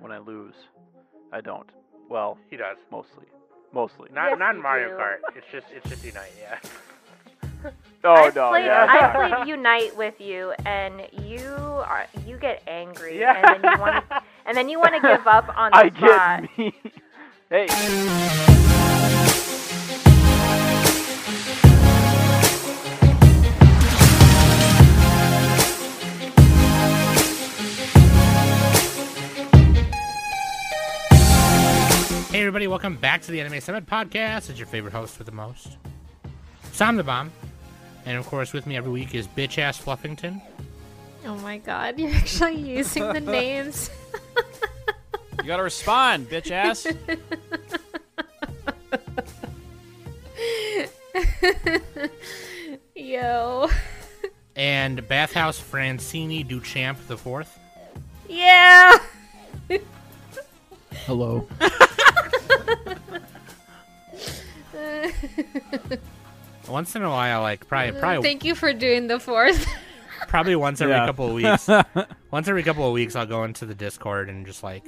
when I lose. I don't. Well, He does. mostly. Mostly. Not Yes, not you in Mario do. Kart. It's just it's just Unite. Yeah. Oh I no, played, yeah. I played Unite with you, and you are you get angry, Yeah. and then you want to, and then you want to give up on the I spot. get me. hey. Everybody, welcome back to the Anime Summit podcast. It's your favorite host with the most, Sam the Bomb, and of course with me every week is bitch ass Fluffington. Oh my god, you're actually using the names. You gotta respond, bitch ass. Yo. and Bathhouse Francini Duchamp the fourth. Yeah. Hello. Once in a while, like probably probably Thank you for doing the fourth. probably once every Yeah. couple of weeks. once every couple of weeks, I'll go into the Discord and just like,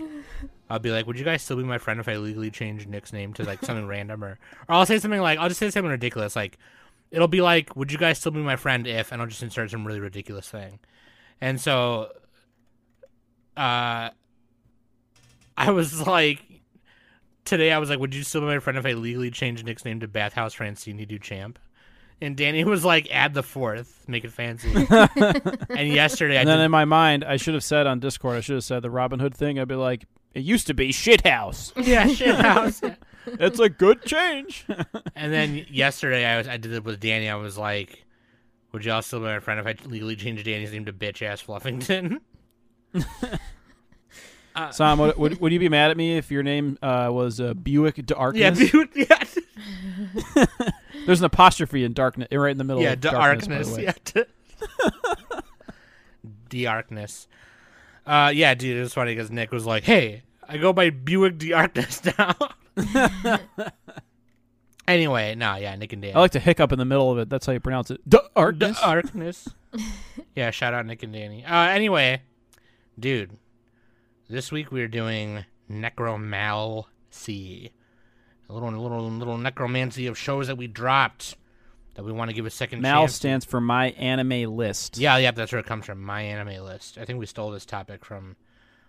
I'll be like, "Would you guys still be my friend if I legally changed Nick's name to like something random?" Or, or I'll say something like, I'll just say something ridiculous, like, it'll be like, "Would you guys still be my friend if?" And I'll just insert some really ridiculous thing. And so, uh, I was like, today I was like, "Would you still be my friend if I legally changed Nick's name to Bathhouse Francini Duchamp?" And Danny was like, "Add the fourth, make it fancy." and yesterday I And then did in my mind, I should have said on Discord, I should have said the Robin Hood thing. I'd be like, it used to be shithouse. yeah, shit house. it's a good change. And then yesterday I was I did it with Danny. I was like, "Would y'all still be my friend if I legally changed Danny's name to bitch ass Fluffington?" Sam, would, would, would you be mad at me if your name uh, was uh, Buick Darkness? yeah, dude, yeah, There's an apostrophe in darkness, right in the middle yeah, of darkness. darkness, yeah, darkness. Uh, yeah, dude, it was funny because Nick was like, "Hey, I go by Buick Darkness now." anyway, no, yeah, Nick and Danny. I like to hiccup in the middle of it. That's how you pronounce it. Darkness. Darkness. yeah, shout out Nick and Danny. Uh, anyway, dude, this week we're doing necromancy, a little little little necromancy of shows that we dropped that we want to give a second Mal chance. stands for my anime list. yeah, yeah, that's where it comes from. My anime list. I think we stole this topic from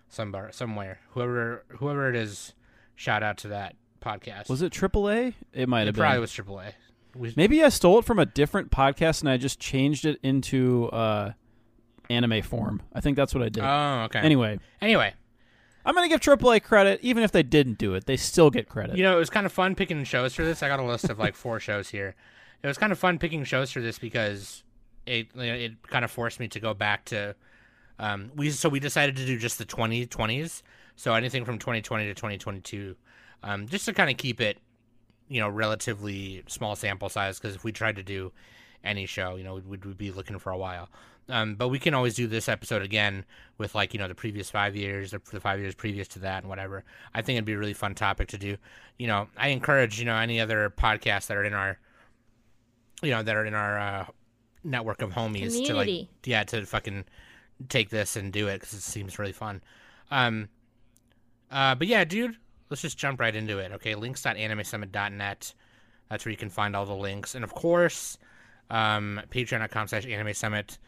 somewhere. Somewhere. Whoever whoever it is, shout out to that podcast. Was it AAA? It might It have probably been. was AAA. We, Maybe I stole it from a different podcast and I just changed it into uh, anime form. I think that's what I did. oh, okay. anyway, anyway, I'm gonna give AAA credit, even if they didn't do it. They still get credit. You know, it was kind of fun picking shows for this. I got a list of like four shows here. It was kind of fun picking shows for this because it it kind of forced me to go back to um we so we decided to do just the 2020s. So anything from 2020 to 2022 um just to kind of keep it you know relatively small sample size because if we tried to do any show, you know, we'd, we'd be looking for a while. Um, but we can always do this episode again with like you know the previous five years, the, the five years previous to that, and whatever. I think it'd be a really fun topic to do. You know, I encourage you know any other podcasts that are in our, you know, that are in our uh, network of homies to like yeah to fucking take this and do it because it seems really fun. Um, uh, but yeah, dude, let's just jump right into it. Okay, links.animesummit.net. That's where you can find all the links, and of course, um, Patreon.com/slash Anime Summit.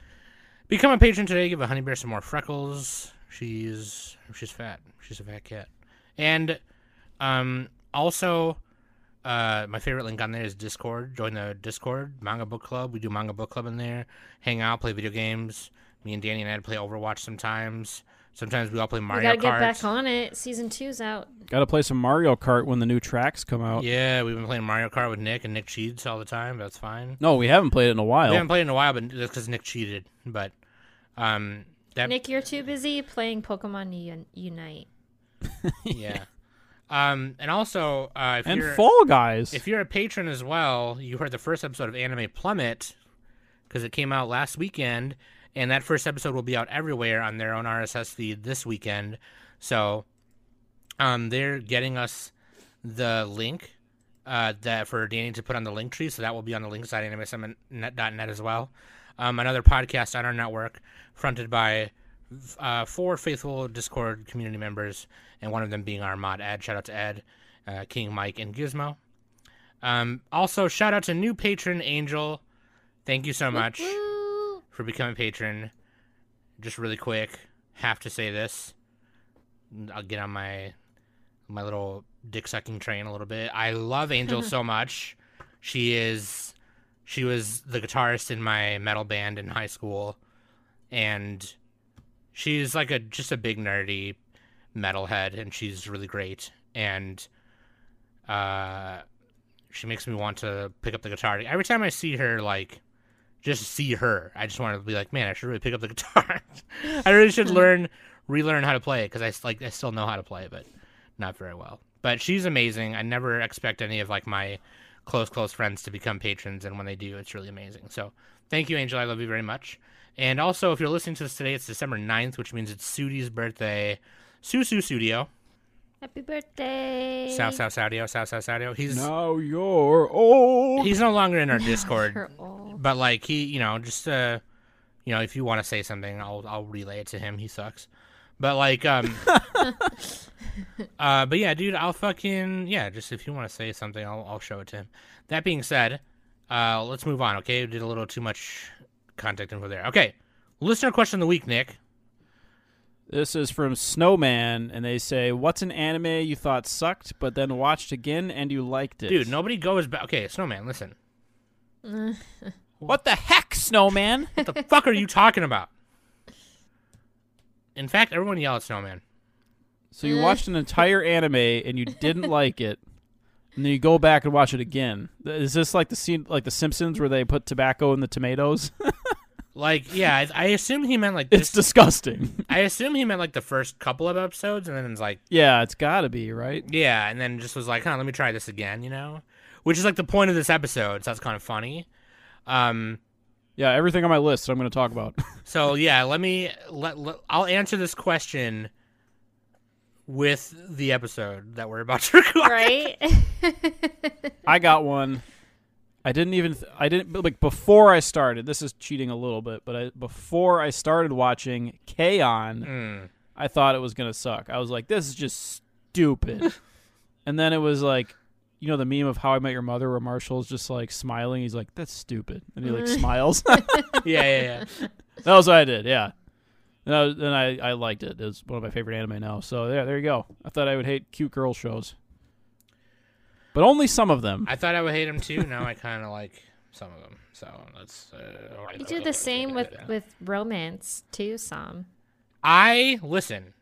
Become a patron today. Give a honey bear some more freckles. She's she's fat. She's a fat cat. And um, also, uh, my favorite link on there is Discord. Join the Discord manga book club. We do manga book club in there. Hang out, play video games. Me and Danny and Ed play Overwatch sometimes. Sometimes we all play We Mario gotta get Kart. back on it. Season two's out. Got to play some Mario Kart when the new tracks come out. Yeah, we've been playing Mario Kart with Nick, and Nick cheats all the time. That's fine. No, we haven't played it in a while. We haven't played it in a while, but that's because Nick cheated. But um, that Nick, you're too busy playing Pokemon Un- Unite. yeah. Um, and also, uh, if and you're Fall Guys. if you're a patron as well, you heard the first episode of Anime Plummet because it came out last weekend, and that first episode will be out everywhere on their own RSS feed this weekend. So, um, they're getting us the link uh, that for Danny to put on the link tree, so that will be on the link side animesummit.net as well. Um, another podcast on our network, fronted by uh, four faithful Discord community members, and one of them being our mod Ed. Shout out to Ed, uh, King Mike, and Gizmo. Um, also, shout out to new patron Angel. Thank you so much Woo! for becoming patron. Just really quick, have to say this. I'll get on my my little dick sucking train a little bit. I love Angel so much. She is she was the guitarist in my metal band in high school and she's like a just a big nerdy metalhead and she's really great and uh she makes me want to pick up the guitar. Every time I see her like just see her, I just want to be like, man, I should really pick up the guitar. I really should learn relearn how to play it because I like I still know how to play it, but not very well. But she's amazing. I never expect any of like my close close friends to become patrons, and when they do, it's really amazing. So thank you, Angel. I love you very much. And also, if you're listening to this today, it's December 9th, which means it's Sudi's birthday. Susu Studio, Happy birthday. South South Saudio, South South Saudio. He's Now you're old. he's no longer in our Discord, You're old. but like he, you know, just uh, you know, if you want to say something, I'll I'll relay it to him. He sucks, but like um, uh, but yeah, dude, I'll fucking yeah. Just if you want to say something, I'll I'll show it to him. That being said, uh, let's move on. Okay, did a little too much contact info there. Okay, listener question of the week, Nick. This is from Snowman, and they say, "What's an anime you thought sucked, but then watched again and you liked it?" Dude, nobody goes back. Okay, Snowman, listen. what the heck, Snowman? What the fuck are you talking about? In fact, everyone yell at Snowman. So you watched an entire anime and you didn't like it, and then you go back and watch it again. Is this like the scene, like The Simpsons, where they put tobacco in the tomatoes? Like, yeah, I, I assume he meant like it's disgusting. I assume he meant like the first couple of episodes, and then it's like, yeah, it's got to be right. yeah, and then just was like, huh, let me try this again, you know, which is like the point of this episode. So that's kind of funny. Um, Yeah, everything on my list that I'm going to talk about. so yeah, let me let, let I'll answer this question with the episode that we're about to record. right? I got one. I didn't even. Th- I didn't like before I started. This is cheating a little bit, but I, before I started watching K-On! Mm. I thought it was gonna suck. I was like, this is just stupid. and then it was like, you know, the meme of How I Met Your Mother, where Marshall's just like smiling. He's like, that's stupid, and he like smiles. Yeah, yeah, yeah. that was what I did. Yeah. And I, and I, I liked it. It's one of my favorite anime now. So yeah, there you go. I thought I would hate cute girl shows, but only some of them. I thought I would hate them too. Now I kind of like some of them. So that's. Uh, you do the same with with romance too. Some. I listen.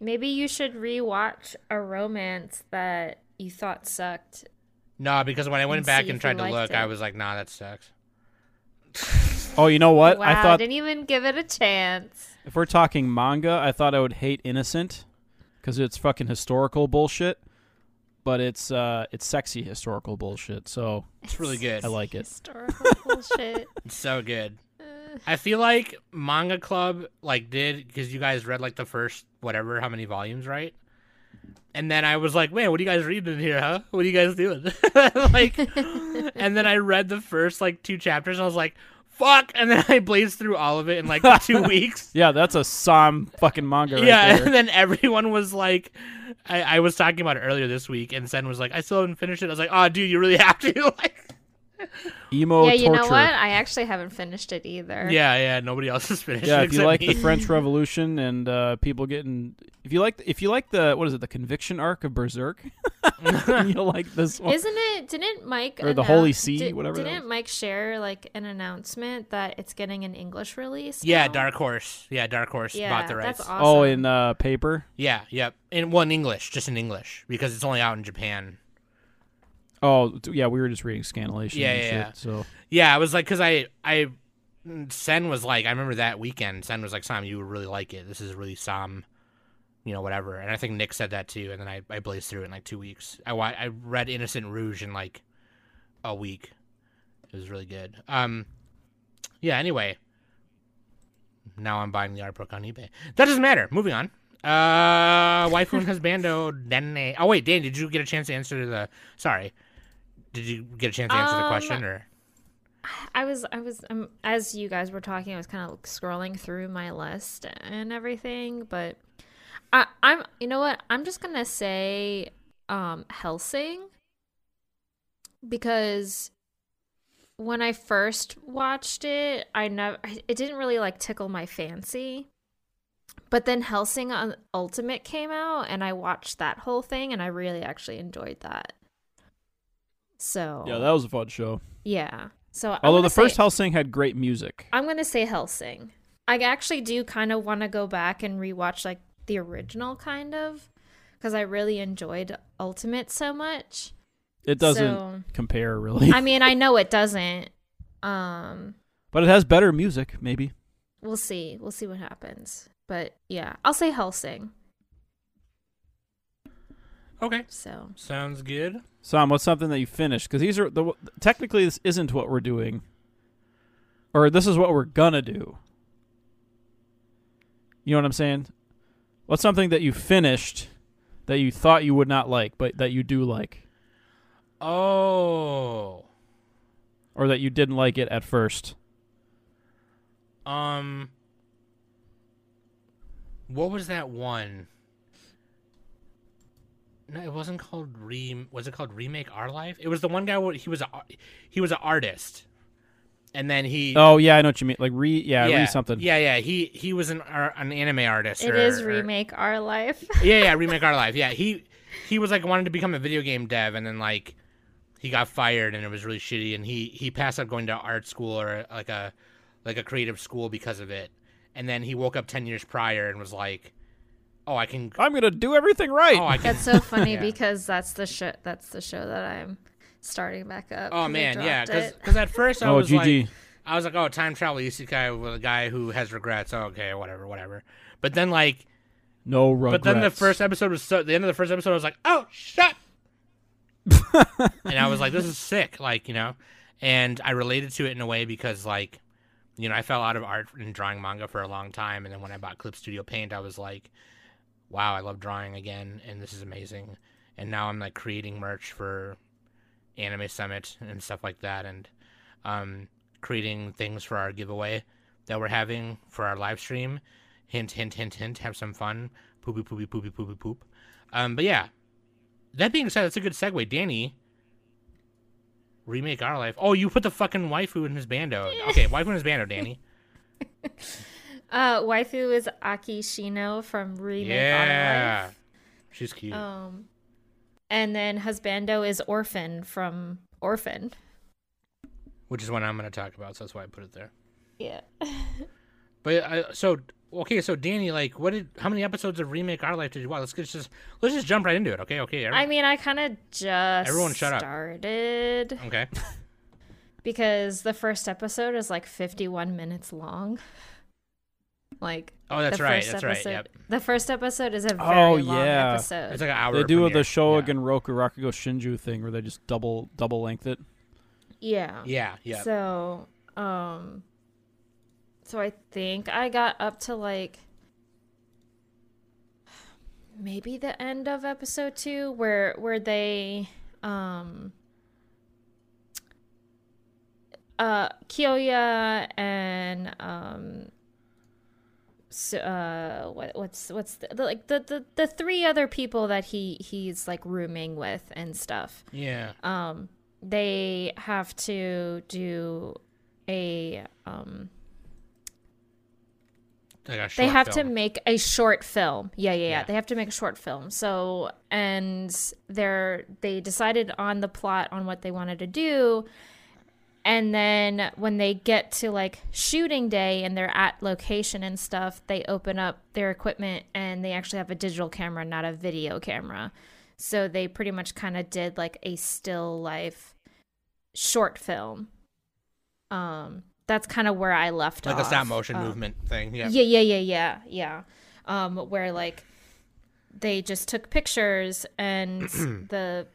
Maybe you should rewatch a romance that you thought sucked. No, because when I went And back and tried to liked look, I was like, nah, that sucks. Oh, you know what? wow, I thought I didn't even give it a chance. if we're talking manga, I thought I would hate Innocent because it's fucking historical bullshit. But it's uh, it's sexy historical bullshit. So It's really good. I like it. Historical bullshit. It's so good. I feel like Manga Club like did because you guys read like the first whatever how many volumes, right? And then I was like, man, what are you guys reading in here, huh? What are you guys doing? like, and then I read the first like two chapters, and I was like, fuck! And then I blazed through all of it in like two weeks. Yeah, that's a Sam fucking manga right yeah, there. and then everyone was like, I, I was talking about it earlier this week, and Sen was like, I still haven't finished it. I was like, oh, dude, you really have to. like, Emo yeah, you torture. know what? I actually haven't finished it either. yeah, yeah, nobody else has finished. Yeah, it if you like me. the French Revolution and uh, people getting, if you like, if you like the what is it, the conviction arc of Berserk, you'll like this one. Isn't it? Didn't Mike Or the annou- Holy See, did- whatever Didn't. Mike share like an announcement that it's getting an English release? Yeah, now? Dark Horse. Yeah, Dark Horse Yeah, bought the rights. that's awesome. Oh, in uh, paper. Yeah, yep. In one English, just in English, because it's only out in Japan. Oh, yeah, we were just reading Scanlation. Yeah, and yeah, shit, yeah. So Yeah, I was like, because I, I, Sen was like, I remember that weekend. Sen was like, Sam, you would really like it. This is really Sam, you know, whatever. And I think Nick said that too. And then I, I blazed through it in like two weeks. I, I read Innocent Rouge in like a week. It was really good. Um, yeah. Anyway, now I'm buying the art book on eBay. That doesn't matter. Moving on. Uh, waifu and husbando denne. Oh wait, Dan, did you get a chance to answer the? Sorry, did you get a chance to answer the Um, question or? I was I was um, as you guys were talking, I was kind of scrolling through my list and everything, but I I'm you know what? I'm just gonna say um Hellsing because when I first watched it, I never it didn't really like tickle my fancy. But then Hellsing on Ultimate came out and I watched that whole thing and I really actually enjoyed that. So Yeah, that was a fun show. yeah. So Although the first say, Hellsing had great music. I'm gonna say Hellsing. I actually do kind of want to go back and rewatch like the original kind of because I really enjoyed Ultimate so much. It doesn't So, compare really, I mean, I know it doesn't. Um, but it has better music. Maybe. we'll see. We'll see what happens. But yeah, I'll say Hellsing. Okay. So Sounds good. Sam, what's something that you finished? Because these are the technically this isn't what we're doing, or this is what we're gonna do. You know what I'm saying? What's something that you finished that you thought you would not like, but that you do like, Oh. or that you didn't like it at first? Um. What was that one? No, it wasn't called re. Was it called remake our life? It was the one guy. Where he was a he was an artist, and then he. Oh yeah, I know what you mean. Like re, yeah, yeah re something. Yeah, yeah. He he was an ar- an anime artist. it or- is or- remake our life. yeah, yeah, remake our life. Yeah, he he was like wanted to become a video game dev, and then like he got fired, and it was really shitty, and he he passed up going to art school or like a like a creative school because of it, and then he woke up ten years prior and was like, oh, I can, I'm gonna do everything right. oh, I can. That's so funny Yeah. because that's the show. That's the show that I'm starting back up. Oh man, yeah, dropped because at first I oh, was GG. like, I was like, oh, time travel isekai with a guy who has regrets. Oh, okay, whatever, whatever. But then like, no regrets. but then the first episode was so. The end of the first episode, I was like, oh, shut. and I was like, this is sick, like you know, and I related to it in a way because like, you know, I fell out of art and drawing manga for a long time, and then when I bought Clip Studio Paint, I was like, wow, I love drawing again, and this is amazing. And now I'm like creating merch for Anime Summit and stuff like that, and um, creating things for our giveaway that we're having for our live stream. Hint, hint, hint, hint. Have some fun. Poopy, poopy, poopy, poopy, poop. Um, but yeah. That being said, that's a good segue. Danny, remake our life. Oh, you put the fucking waifu in his bando. Okay, waifu in his bando, Danny. Uh, waifu is Aki Shino from Remake yeah, Our she's cute. Um, and then husbando is Orphan from Orphan. which is what I'm going to talk about. So that's why I put it there. Yeah. But I, so okay, so Danny, like, what did? How many episodes of remake our life did you watch? Let's just let's just jump right into it. Okay, okay. every- I mean, I kind of just Everyone shut up. started okay. because the first episode is like 51 minutes long. Like Oh, that's the right. first That's episode, right. Yep. The first episode is a very Oh, long yeah. episode. It's like an hour. they do premiere. the Shogun Yeah. Roku Rakugo Shinju thing where they just double double length it. yeah. Yeah. Yeah. So, um, so I think I got up to like maybe the end of episode two, where where they, um, uh, Kyoya and um. So, uh, what, what's what's the, the, like the, the the three other people that he he's like rooming with and stuff. Yeah. um they have to do a um Like they have to make a short film. Yeah, yeah yeah. Yeah. they have to make a short film. So and they're they decided on the plot on what they wanted to do and then when they get to like shooting day and they're at location and stuff they open up their equipment and they actually have a digital camera not a video camera so they pretty much kind of did like a still life short film um that's kind of where i left off. like a stop motion Um, movement thing. Yeah. yeah, yeah, yeah, yeah, yeah. Um, where like they just took pictures and the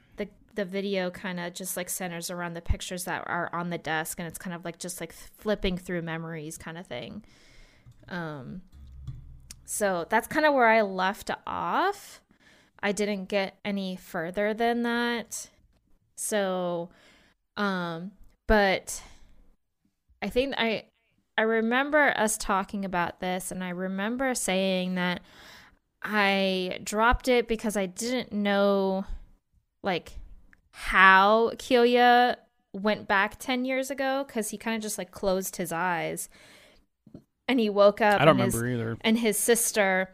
the video kind of just like centers around the pictures that are on the desk and it's kind of like just like flipping through memories kind of thing. Um so that's kind of where I left off. I didn't get any further than that. So um but I think I I remember us talking about this and I remember saying that I dropped it because I didn't know like how Kyoya went back 10 years ago cuz he kind of just like closed his eyes and he woke up I don't and his- remember either. and his sister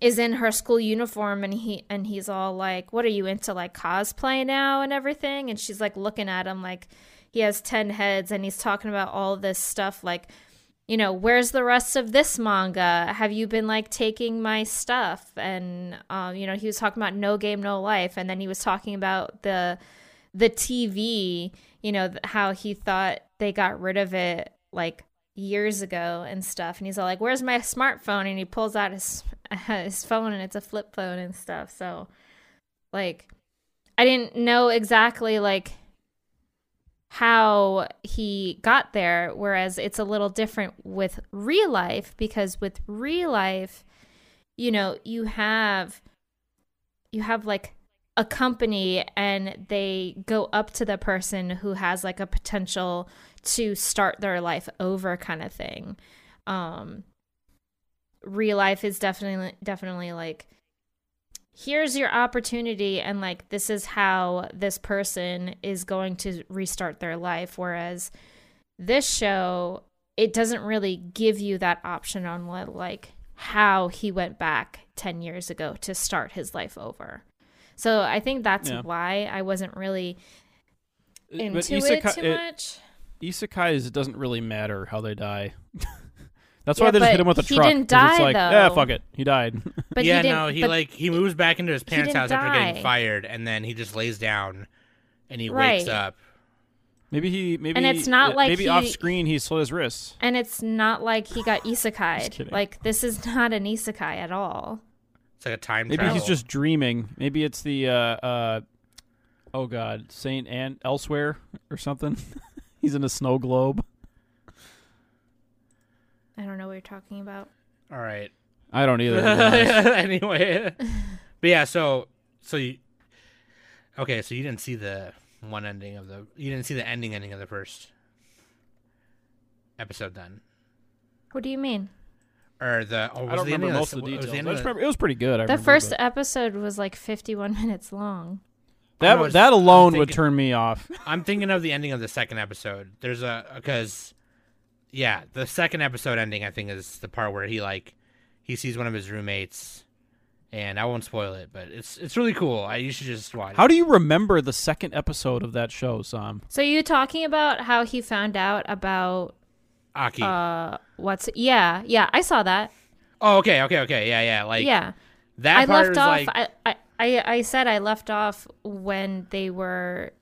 is in her school uniform and he and he's all like what are you into like cosplay now and everything and she's like looking at him like he has 10 heads and he's talking about all this stuff like you know where's the rest of this manga? Have you been like taking my stuff? And um you know he was talking about no game no life and then he was talking about the the TV you know how he thought they got rid of it like years ago and stuff. And he's all like where's my smartphone? And he pulls out his his phone and it's a flip phone and stuff. So like i didn't know exactly like how he got there whereas it's a little different with ReLIFE because with ReLIFE you know you have you have like a company and they go up to the person who has like a potential to start their life over kind of thing. Um ReLIFE is definitely definitely like here's your opportunity and like this is how this person is going to restart their life whereas this show it doesn't really give you that option on what like how he went back 10 years ago to start his life over so i think that's Yeah. why i wasn't really into isekai, it too it- much isekais it doesn't really matter how they die. That's why Yeah, they just hit him with a he truck. didn't 'cause it's die, like, Yeah, fuck it. He died. but yeah, he no, he like he moves back into his parents' didn't house after getting fired, and then he just lays down, and he wakes up. maybe he maybe And it's not uh, like maybe he- off screen he slit his wrists. And it's not like he got isekai. like this is not an isekai at all. It's like a time Maybe travel. he's just dreaming. Maybe it's the uh uh oh god, Saint and elsewhere or something. he's in a snow globe. I don't know what you're talking about. all right. I don't either. to be honest. anyway, but yeah, so so you okay? So you didn't see the one ending of the you didn't see the ending ending of the first episode then, What do you mean? or the oh, was I don't the remember most of of the was details. the I ending just remember it was pretty good. I The remember, first but episode was like 51 minutes long. that I was- that alone I'm would turn me off. I'm thinking of the ending of the second episode. There's a because yeah, the second episode ending I think is the part where he like he sees one of his roommates, and I won't spoil it, but it's it's really cool. I you should just watch. How it. do you remember the second episode of that show, Sam? So you talking about how he found out about Aki? uh what's yeah yeah I saw that oh, okay, okay, okay, yeah, yeah. Like yeah that I part left was off like I, I I I said I left off when they were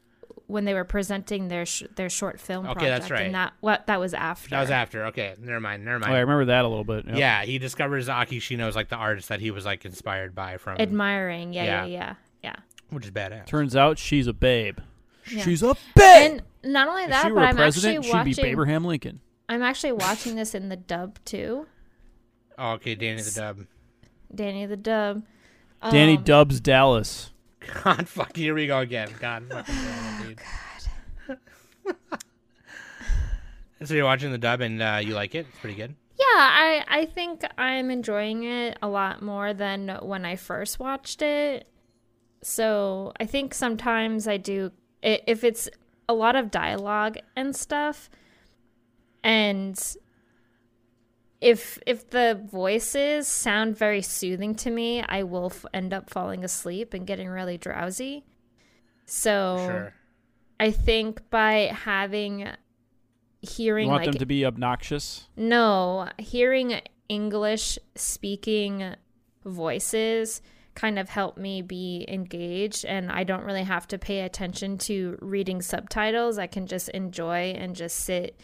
when they were presenting their sh- their short film Okay, project that's right. and that what that was after that was after. Okay, never mind, never Oh, mind. I remember that a little bit. yep. Yeah, he discovers Aki Shino is like the artist that he was like inspired by from, admiring yeah yeah Yeah. yeah yeah, which is badass. Turns out she's a babe. Yeah. She's a babe. and not only if that she but were a I'm president, actually she'd be watching Abraham Lincoln. I'm actually watching this in the dub too oh, okay, Danny the Dub. Danny the dub Danny Um, Dubs Dallas. God, fuck, here we go again. God, fucking damn it, dude. so you're watching the dub and uh, you like it? It's pretty good. Yeah, I I think I'm enjoying it a lot more than when I first watched it. So I think sometimes I do if it's a lot of dialogue and stuff, and if if the voices sound very soothing to me, I will f- end up falling asleep and getting really drowsy. So Sure. I think by having hearing You want like them to be obnoxious? no, hearing English speaking voices kind of help me be engaged and I don't really have to pay attention to reading subtitles. I can just enjoy and just sit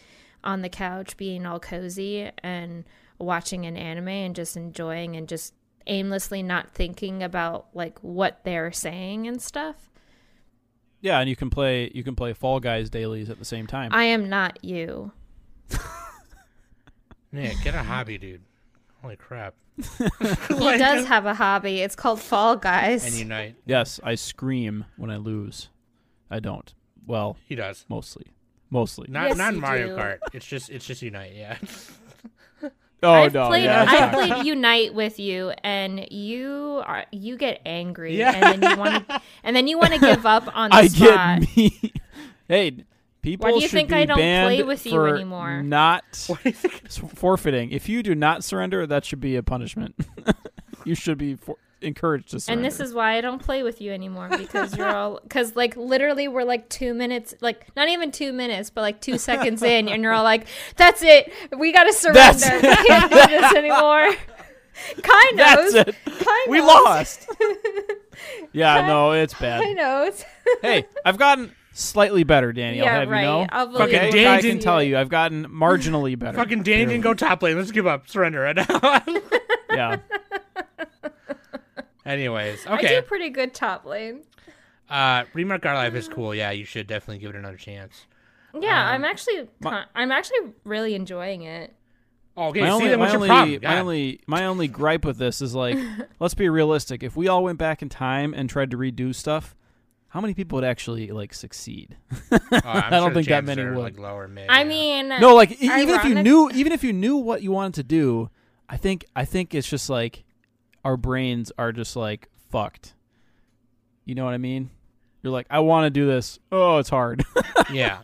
on the couch being all cozy and watching an anime and just enjoying and just aimlessly not thinking about like what they're saying and stuff. Yeah, and you can play you can play Fall Guys dailies at the same time. I am not you. Yeah, get a hobby, dude. Holy crap. He does have a hobby. It's called Fall Guys. And unite. yes, I scream when I lose. I don't. Well, He does. mostly. Mostly. Not Yes, not you Mario do. Kart. It's just it's just Unite. Yeah. Oh I've no, played, yeah, I've fine. played Unite with you, and you are you get angry, Yeah. and then you want to, and then you want to give up on the I spot. get me. hey, people Why do you should think be I don't banned play with you for anymore? Not what do you think? s- forfeiting. If you do not surrender, that should be a punishment. you should be for- encouraged to surrender. And this is why I don't play with you anymore because you're all because like literally we're like two minutes, like not even two minutes, but like two seconds in, and you're all like, "That's it, we gotta surrender. That's- we can't do this anymore." kind knows. That's it. Kai We knows. lost. yeah, no, it's Kai bad. knows. hey, I've gotten slightly better, Danny. I'll yeah, have right. you know. I'll believe Fucking Okay. Danny I didn't- can tell you, I've gotten marginally better. Fucking Danny didn't go top lane. Let's give up. Surrender right now. Yeah. Anyways, okay. I okay. do pretty good top lane. Uh, Remake Our Life is cool. Yeah, you should definitely give it another chance. Yeah, Um, I'm actually my- I'm actually really enjoying it. Oh, okay. my see, only, then my only, problem? my only, my only gripe with this is like, let's be realistic. If we all went back in time and tried to redo stuff, how many people would actually like succeed? Oh, I'm don't sure think that many would. Like lower mid. I yeah. mean, No, like e- even if you knew, even if you knew what you wanted to do, I think, I think it's just like our brains are just like fucked. You know what I mean? You're like, I want to do this. Oh, it's hard. yeah.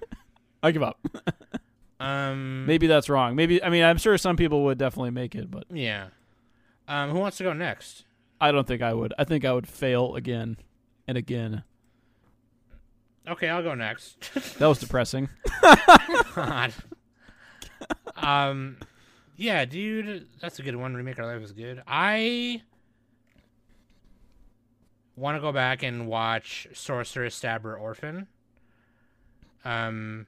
I give up. Um. Maybe that's wrong. Maybe I mean I'm sure some people would definitely make it, but Yeah. Um. Who wants to go next? I don't think I would. I think I would fail again and again. Okay, I'll go next. That was depressing. God. um. Yeah, dude, that's a good one. Remake Our Life is good. I want to go back and watch Sorcerer, Stabber, Orphan. Um.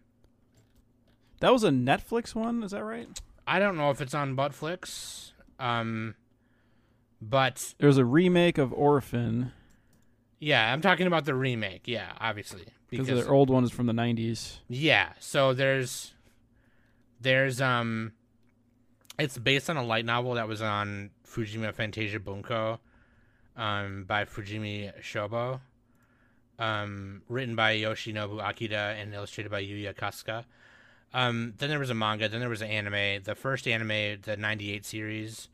That was a Netflix one, is that right? I don't know if it's on Buttflix. Um. But There was a remake of Orphan yeah, I'm talking about the remake. Yeah, obviously because the old one is from the 90s. Yeah, so there's there's um it's based on a light novel that was on Fujimi Fantasia Bunko um by Fujimi Shobo. Um written by Yoshinobu Akita and illustrated by Yuya Kusaka. Um then there was a manga, then there was an anime. The first anime, the 98 series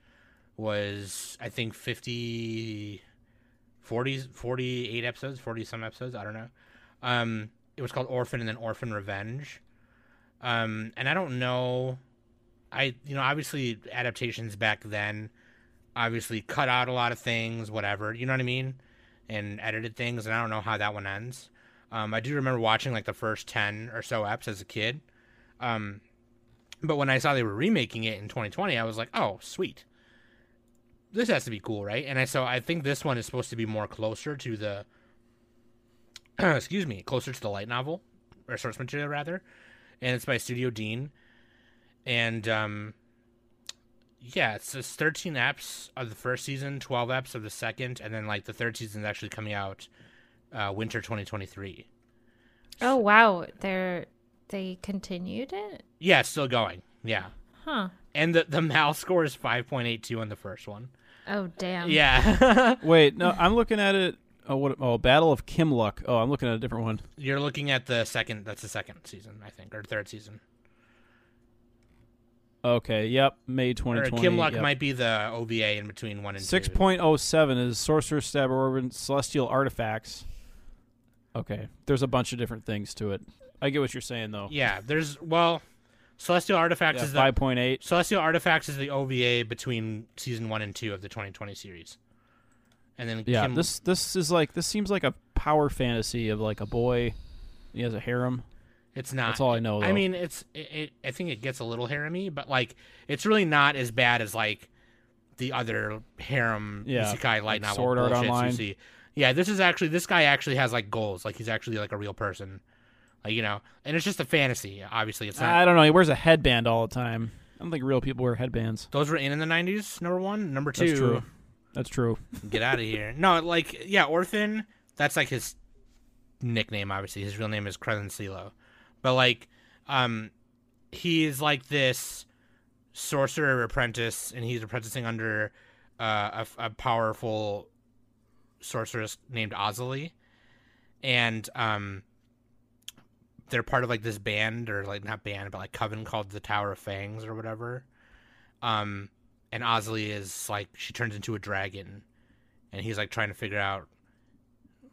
was I think 50 40 48 episodes, 40 some episodes, I don't know. Um it was called Orphan and then Orphan Revenge. Um, and I don't know. I you know obviously adaptations back then, obviously cut out a lot of things, whatever. You know what I mean, and edited things, and I don't know how that one ends. Um, I do remember watching like the first ten or so eps as a kid. Um, but when I saw they were remaking it in 2020, I was like, oh sweet. This has to be cool, right? And I so I think this one is supposed to be more closer to the excuse me, closer to the light novel or source material rather, and it's by Studio Dean, and um, yeah, it's just 13 apps of the first season, 12 apps of the second, and then like the third season is actually coming out uh, winter 2023. Oh wow, they're they continued it, Yeah, it's still going. Yeah, huh? and the the Mal score is 5.82 on the first one. Oh damn. Yeah, Wait, no, I'm looking at it. Oh, what? Oh, Battle of Kimluck. Oh, I'm looking at a different one. you're looking at the second. That's the second season, I think, or third season. Okay, yep, May Or 2020. Kimluck yep. might be the OVA in between one and two. 6.07 is Sorcerer Stabber Orphan Celestial Artifacts. Okay, there's a bunch of different things to it. I get what you're saying though. Yeah, there's well, Celestial Artifacts Yeah, is the 5.8. Celestial Artifacts is the OVA between season one and two of the 2020 series. And then Yeah, Kim, this this is like this seems like a power fantasy of like a boy. He has a harem. It's not. That's all I know. Though. I mean, it's it, it. I think it gets a little harem but like it's really not as bad as like the other harem Yeah, isekai light like novel Sword Art you Online. see. Yeah, this is actually this guy actually has like goals. Like he's actually like a real person. Like you know, and it's just a fantasy. Obviously, it's not. I don't know. He wears a headband all the time. I don't think real people wear headbands. those were in in the 90s. Number one, number two. That's true. That's true. Get out of here. No, like yeah, Orphan. That's like his nickname. Obviously, his real name is Krylancelo, but like, um, he's like this sorcerer apprentice, and he's apprenticing under uh, a, a powerful sorceress named Azalie, and um, they're part of like this band or like not band but like coven called the Tower of Fangs or whatever. Um, and Azalie is like she turns into a dragon, and he's like trying to figure out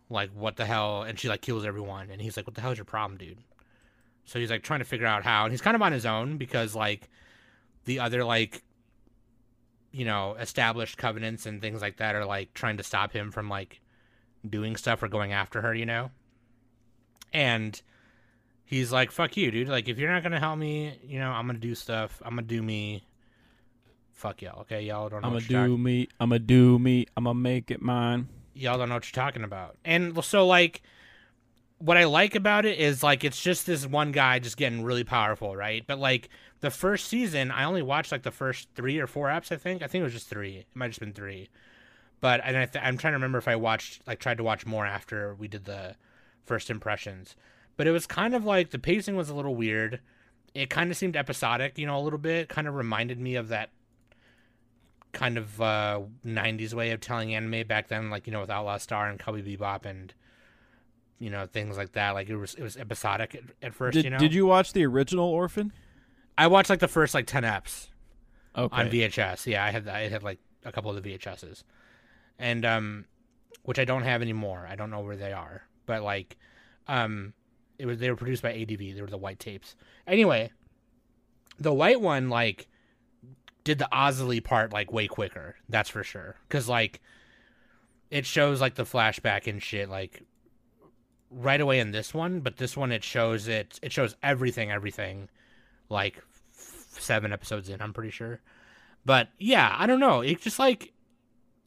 like what the hell, and she like kills everyone, and he's like, "What the hell is your problem, dude?" So he's like trying to figure out how, and he's kind of on his own because like the other like you know established covenants and things like that are like trying to stop him from like doing stuff or going after her, you know. And he's like, "Fuck you, dude! Like if you're not gonna help me, you know, I'm gonna do stuff. I'm gonna do me." Fuck y'all, okay? Y'all don't know I'm gonna do talking- me. I'm gonna do me. I'm gonna make it mine. y'all don't know what you're talking about. And so like what I like about it is like it's just this one guy just getting really powerful, right? But like the first season, I only watched like the first three or four eps. I think. I think it was just three. It might have just been three. But and I I'm trying to remember if I watched like tried to watch more after we did the first impressions. But it was kind of like the pacing was a little weird. It kind of seemed episodic, you know, a little bit. Kind of reminded me of that kind of uh 90s way of telling anime back then like you know with outlaw star and cowboy bebop and you know things like that like it was it was episodic at, at first Did, you know did you watch the original Orphan? i watched like the first like 10 eps Okay. on vhs yeah i had i had like a couple of the vhs's and um which i don't have anymore i don't know where they are but like um it was they were produced by adv they were the white tapes anyway the white one like did the Azalie part like way quicker. That's for sure. Cause like it shows like the flashback and shit like right away in this one, but this one it shows it it shows everything everything like f- seven episodes in. I'm pretty sure. But yeah, I don't know. It just like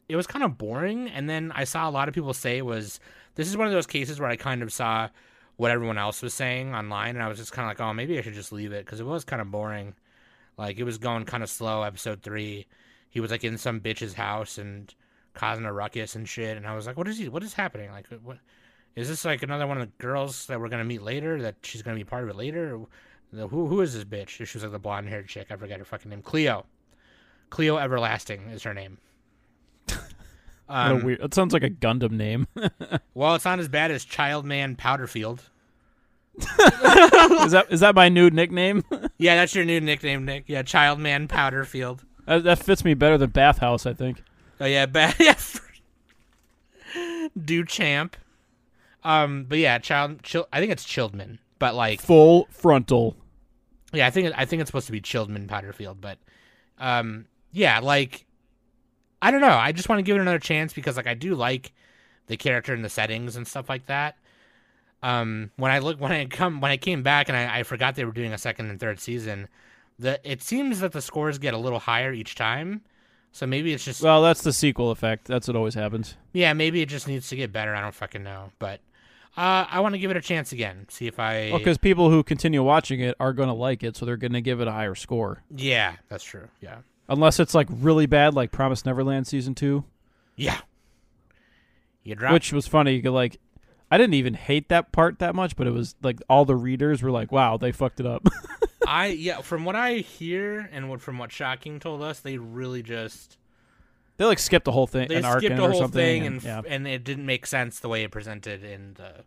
it was kind of boring. And then I saw a lot of people say it was this is one of those cases where I kind of saw what everyone else was saying online, and I was just kind of like, oh, maybe I should just leave it because it was kind of boring. Like it was going kind of slow. Episode three, he was like in some bitch's house and causing a ruckus and shit. And I was like, what is he? What is happening? Like, what is this? Like another one of the girls that we're gonna meet later? That she's gonna be part of it later? The- who who is this bitch? She was like the blonde haired chick. I forget her fucking name. Cleo. Cleo Everlasting is her name. Um, weird. It sounds like a Gundam name. well, it's not as bad as Childman Pouderfield. is that is that my new nickname? Yeah, that's your new nickname, Nick. Yeah, Childman Pouderfield. that, that fits me better than Bathhouse, I think. Oh yeah, bad. Yeah, Duchamp. Um, but yeah, child. Chil- I think it's Childman, but like, Full frontal. yeah, I think I think it's supposed to be Childman Pouderfield, but um, yeah, like, I don't know. I just want to give it another chance because like I do like the character and the settings and stuff like that. Um, when I look when I come when I came back and I, I forgot they were doing a second and third season, the it seems that the scores get a little higher each time. So maybe it's just Well, that's the sequel effect. That's what always happens. Yeah, maybe it just needs to get better. I don't fucking know, but uh, I want to give it a chance again. See if I. Well, because people who continue watching it are going to like it, so they're going to give it a higher score. yeah, that's true. Yeah, Unless it's like really bad, like Promise Neverland season two, yeah. You drop. which was funny. You could, like, I didn't even hate that part that much, but it was like all the readers were like, "Wow, they fucked it up." I yeah. From what I hear and what from what Shocking told us, they really just they like skipped the whole thing, they skipped the or whole something, thing and, and yeah. and it didn't make sense the way it presented in the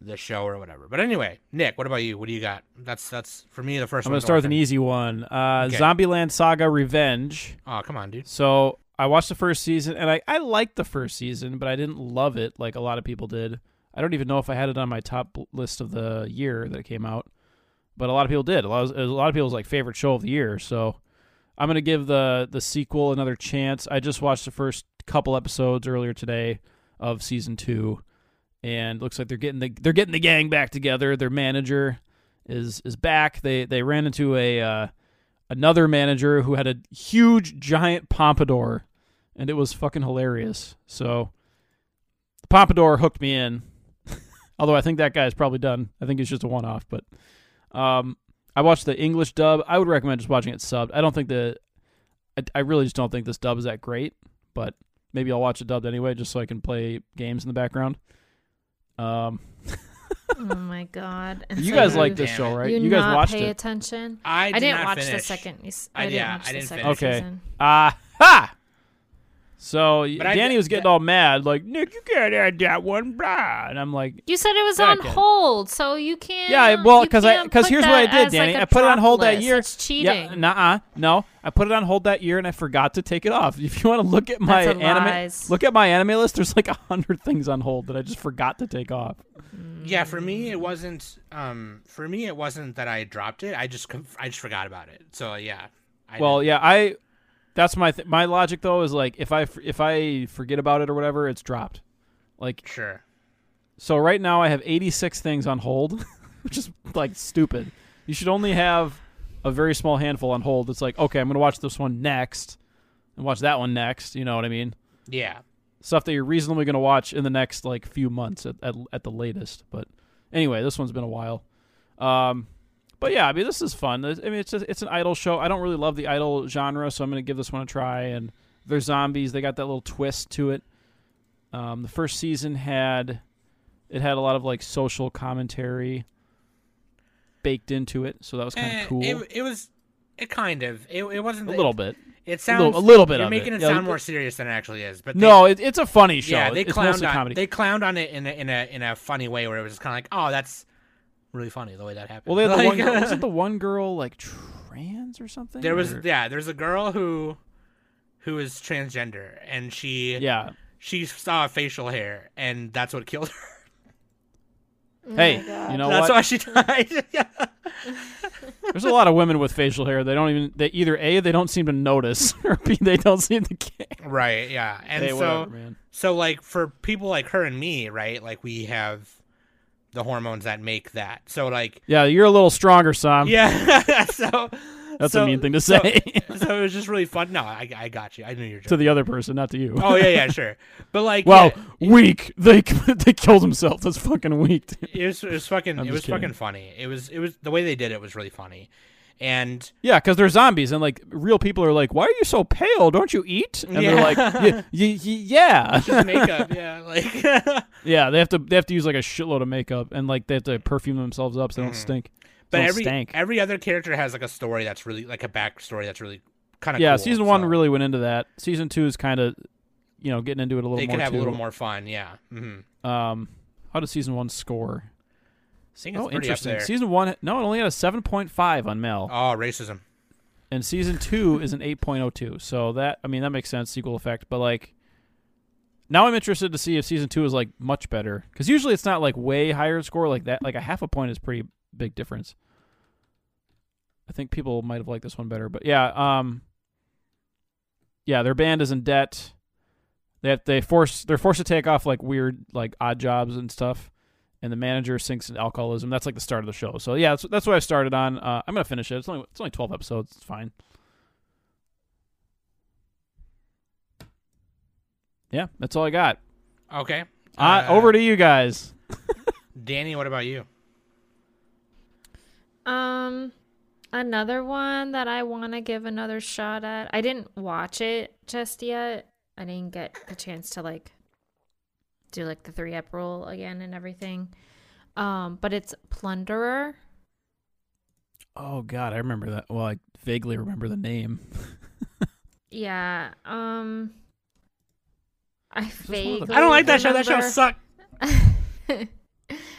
the show or whatever. But anyway, Nick, what about you? What do you got? That's that's for me the 1st I'm gonna start with an easy one. Uh, Okay. Zombieland Saga Revenge. Oh come on, dude. So I watched the first season, and I I liked the first season, but I didn't love it like a lot of people did. I don't even know if I had it on my top list of the year that it came out, but a lot of people did. A lot of, a lot of people's like favorite show of the year. So I'm gonna give the the sequel another chance. I just watched the first couple episodes earlier today of season two, and looks like they're getting the they're getting the gang back together. Their manager is is back. They they ran into a uh, another manager who had a huge giant pompadour, and it was fucking hilarious. So the pompadour hooked me in. Although I think that guy's probably done. I think he's just a one off. But um, I watched the English dub. I would recommend just watching it subbed. I don't think the I, I really just don't think this dub is that great. But maybe I'll watch it dubbed anyway, just so I can play games in the background. Um, oh my god! And you so guys like this show, right? You, You guys not watched pay it. attention. I, I, did didn't not watch finish. the second. I, I- didn't yeah, watch I the didn't second finish. Okay. season. Ah ha! So But I- Danny was getting that- all mad, like Nick, you can't add that one, blah. And I'm like, You said it was Yeah, on hold, so you can't. Yeah, well, because I because here's what I did, Danny. like, a I put it on drop hold that year. It's cheating. Yeah, nuh-uh. No, I put it on hold that year, and I forgot to take it off. If you want to look at my anime, lies. look at my anime list. There's like a hundred things on hold that I just forgot to take off. Yeah, for me it wasn't. Um, for me it wasn't that I dropped it. I just I just forgot about it. So yeah. I well, didn't- yeah, I. That's my th- my logic though is like if I f- if I forget about it or whatever, it's dropped. Like sure. so, right now I have 86 things on hold, which is like stupid. You should only have a very small handful on hold. It's like okay, I'm gonna watch this one next, and watch that one next. You know what I mean? Yeah. stuff that you're reasonably going to watch in the next like few months at, at, at the latest. But anyway, this one's been a while. Um, but yeah, I mean, this is fun. I mean, it's a, it's an idol show. I don't really love the idol genre, so I'm going to give this one a try. And they're zombies. They got that little twist to it. Um, the first season had it had a lot of like social commentary baked into it, so that was kind of Eh, cool. It, it was. It kind of. It, it wasn't a little bit. It A sounds little- a little bit You're making it. it, Yeah, sound it- more serious than it actually is. But they, No, it, it's a funny show. yeah, they it's clowned on comedy. they clowned on it in a in a in a funny way where it was just kind of like, oh, that's really funny the way that happened. well, they had the one. Girl, wasn't the one girl like trans or something? there was Or- yeah, there's a girl who who is transgender and she yeah. she saw facial hair and that's what killed her. Oh Hey, you know that's what? why she died. yeah. There's a lot of women with facial hair. They don't even. They either a they don't seem to notice, or b they don't seem to care. Right, yeah. And hey, so whatever, man. so like for people like her and me, right? Like we have the hormones that make that. So like Yeah, you're a little stronger, Sam. yeah, so That's so- a mean thing to say so it was just really fun. No, I, I got you. I knew you were to the other person, not to you. oh yeah, yeah, sure. But like, well, yeah, weak. They they killed themselves. That's fucking weak. it was it was fucking I'm it was kidding. fucking funny. It was it was the way they did it was really funny, and yeah, because they're zombies, and like real people are like, "Why are you so pale? Don't you eat?" And they're like, "Yeah, y- y- yeah." just makeup. yeah, like yeah, they have to they have to use like a shitload of makeup, and like they have to perfume themselves up so they don't Mhm. stink. but Don't every every other character has like a story that's really like a backstory that's really kind of yeah, cool, season one so really went into that. Season two is kind of, you know, getting into it a little they more. could have too. a little more fun. Yeah. Mm-hmm. Um, how does season one score? Oh, interesting. Season one, no, it only had a seven point five on Mal, Oh, racism. and season two is an eight point oh two. So that, I mean, that makes sense, sequel effect. But like, now I'm interested to see if season two is like much better because usually it's not like way higher score like that. Like a half a point is pretty big difference. I think people might have liked this one better, but yeah, um, yeah, their band is in debt. They have, they force they're forced to take off like weird like odd jobs and stuff, and the manager sinks in alcoholism. That's like the start of the show. So yeah, that's that's what I started on. Uh, I'm gonna finish it. It's only it's only twelve episodes. It's fine. Yeah, that's all I got. Okay. Uh, over to you guys. Danny. What about you? Um, another one that I want to give another shot at. I didn't watch it just yet. I didn't get the chance to like do like the three up roll again and everything. Um, but it's Plunderer. Oh God, I remember that. Well, I vaguely remember the name. Yeah. Um, I vaguely. I don't like that show. That show sucked.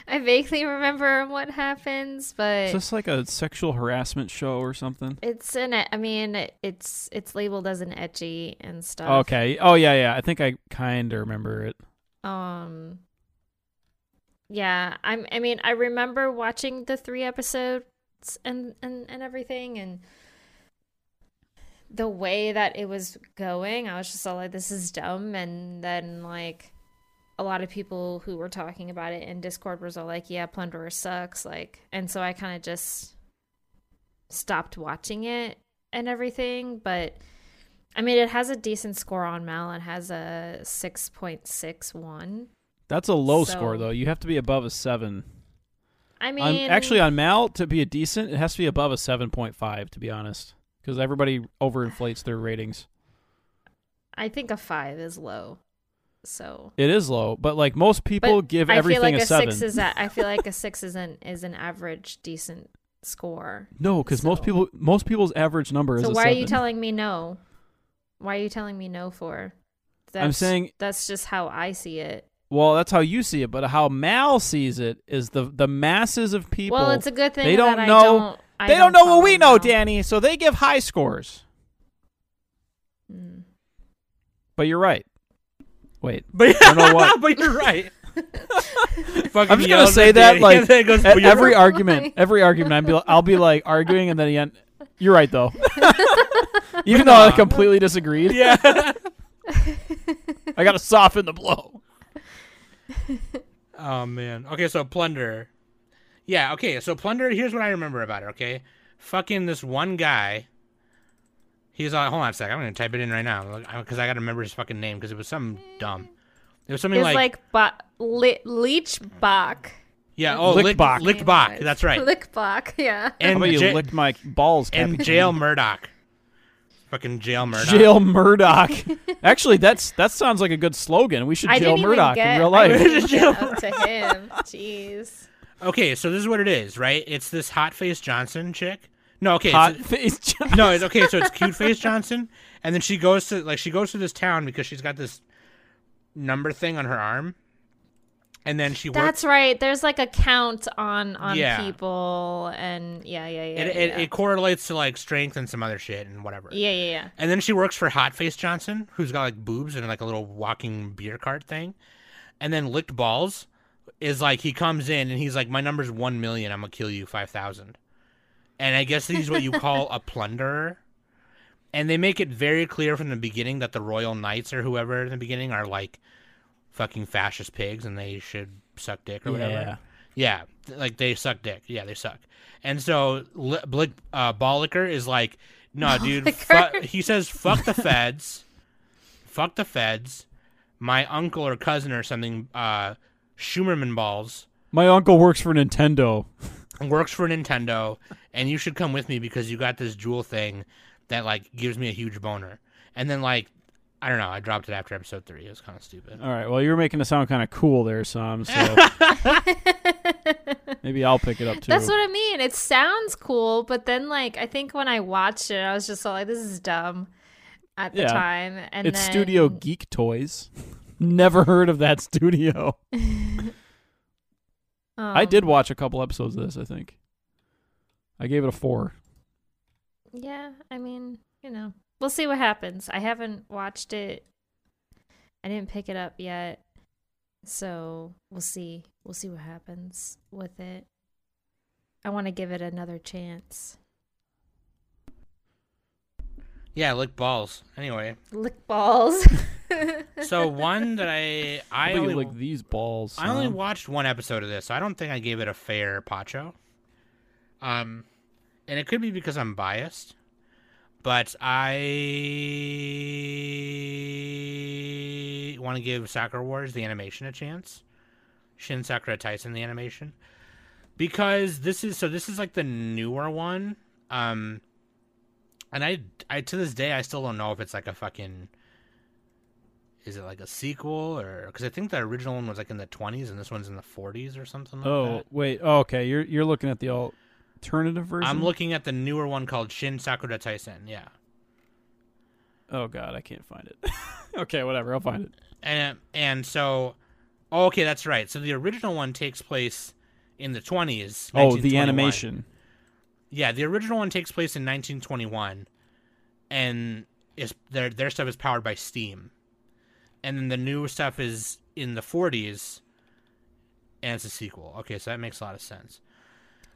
I vaguely remember what happens, but Is this like a sexual harassment show or something? it's an. I mean, it's it's labeled as an ecchi and stuff. Okay. Oh yeah, yeah. I think I kind of remember it. Um. Yeah, I'm. I mean, I remember watching the three episodes and and and everything, and the way that it was going, I was just all like, "This is dumb." And then like, a lot of people who were talking about it in Discord was all like, "Yeah, Plunderer sucks." Like, and so I kind of just stopped watching it and everything, but. I mean, it has a decent score on Mal. It has a 6.61. That's a low So- score though. You have to be above a seven. I On- mean, actually, on Mal to be a decent, it has to be above a seven point five. To be honest, because everybody overinflates their ratings. I think a five is low. So, It is low, but like most people but give I everything feel like a, a, seven. six is a, I feel like a six is an is an average decent score. no, because most people most people's average number is So why are you telling me no? Why are you telling me no for? That's, I'm saying that's just how I see it. well, that's how you see it, but how Mal sees it is the the masses of people. well, it's a good thing they don't that know- I don't. I they don't know what we know, Mal. Danny, so they give high scores. Mm. But you're right. Wait, But don't know what. but you're right. I'm just gonna say that Danny, like and then it goes, at "But you're every argument, every argument, I'll be, I'll be like arguing, and then the end. You're right, though. Even though I completely disagreed, yeah. I got to soften the blow. Oh man. Okay, so plunder. Yeah. Okay, so plunder. Here's what I remember about it. Okay, fucking this one guy. He's like, hold on a sec. I'm gonna type it in right now because I gotta remember his fucking name because it was something dumb. It was something It's like, like, ba- Leech Leechbach. Yeah. Oh, Lick, Lickbach. Lickbach. That's right. Lickbach, yeah. How And about you Ja- licked my balls, and jail Murdoch. Fucking jail Murdoch. Jail Murdoch. Actually, that's that sounds like a good slogan. We should I jail didn't Murdoch even get, in real I life. didn't even get up to him. Jeez. Okay, so this is what it is, right? It's this hot face Johnson chick. No, okay. Hot it's- face. John- no, it's okay. So it's cute face Johnson, and then she goes to like she goes to this town because she's got this number thing on her arm, and then she works. That's right. There's like a count on on Yeah. people, and yeah, yeah, yeah. It, yeah. it, it correlates to like strength and some other shit and whatever. yeah, yeah, yeah. And then she works for Hot Face Johnson, who's got like boobs and like a little walking beer cart thing. And then Licked Balls is like he comes in and he's like, My number's one million, I'm gonna kill you five thousand. And I guess he's what you call a plunderer. And they make it very clear from the beginning that the Royal Knights or whoever in the beginning are like fucking fascist pigs and they should suck dick or whatever. Yeah. Yeah, like they suck dick. Yeah, they suck. And so Li- Blick uh, Bollicker is like, no, dude. Fu- he says, "Fuck the feds, fuck the feds." My uncle or cousin or something, uh, Schumerman balls, My uncle works for Nintendo. works for Nintendo, and you should come with me because you got this jewel thing that like gives me a huge boner. And then like, I don't know, I dropped it after episode three. It was kind of stupid. All right. Well, you're making it sound kind of cool there, Sam. So maybe I'll pick it up too. That's what I mean. It sounds cool, but then like I think when I watched it, I was just like, "This is dumb." At the Yeah. time, and it's then, Studio Geek Toys. Never heard of that studio. I did um, watch a couple episodes of this. I think I gave it a four. Yeah, I mean, you know, we'll see what happens. I haven't watched it. I didn't pick it up yet. So, we'll see. We'll see what happens with it. I want to give it another chance. Yeah, lick balls. Anyway, Lick balls. so one that I I only you like these balls. I only watched one episode of this, so I don't think I gave it a fair pacho. Um, and it could be because I'm biased, but I want to give Sakura Wars the animation a chance. Shin Sakura Taisen the animation, because this is so this is like the newer one. Um, and I I to this day I still don't know if it's like a fucking is it like a sequel or because I think the original one was like in the 20s and this one's in the 40s or something like Oh that. wait. Oh, okay. You're you're looking at the alternative version. I'm looking at the newer one called Shin Sakura Taisen. Yeah, Oh god, I can't find it. okay, whatever. I'll find it. and and so, oh, okay, that's right. So the original one takes place in the 20s. Oh, the animation. Yeah, the original one takes place in 1921, and is their their stuff is powered by steam, and then the new stuff is in the 40s, and it's a sequel. Okay, so that makes a lot of sense.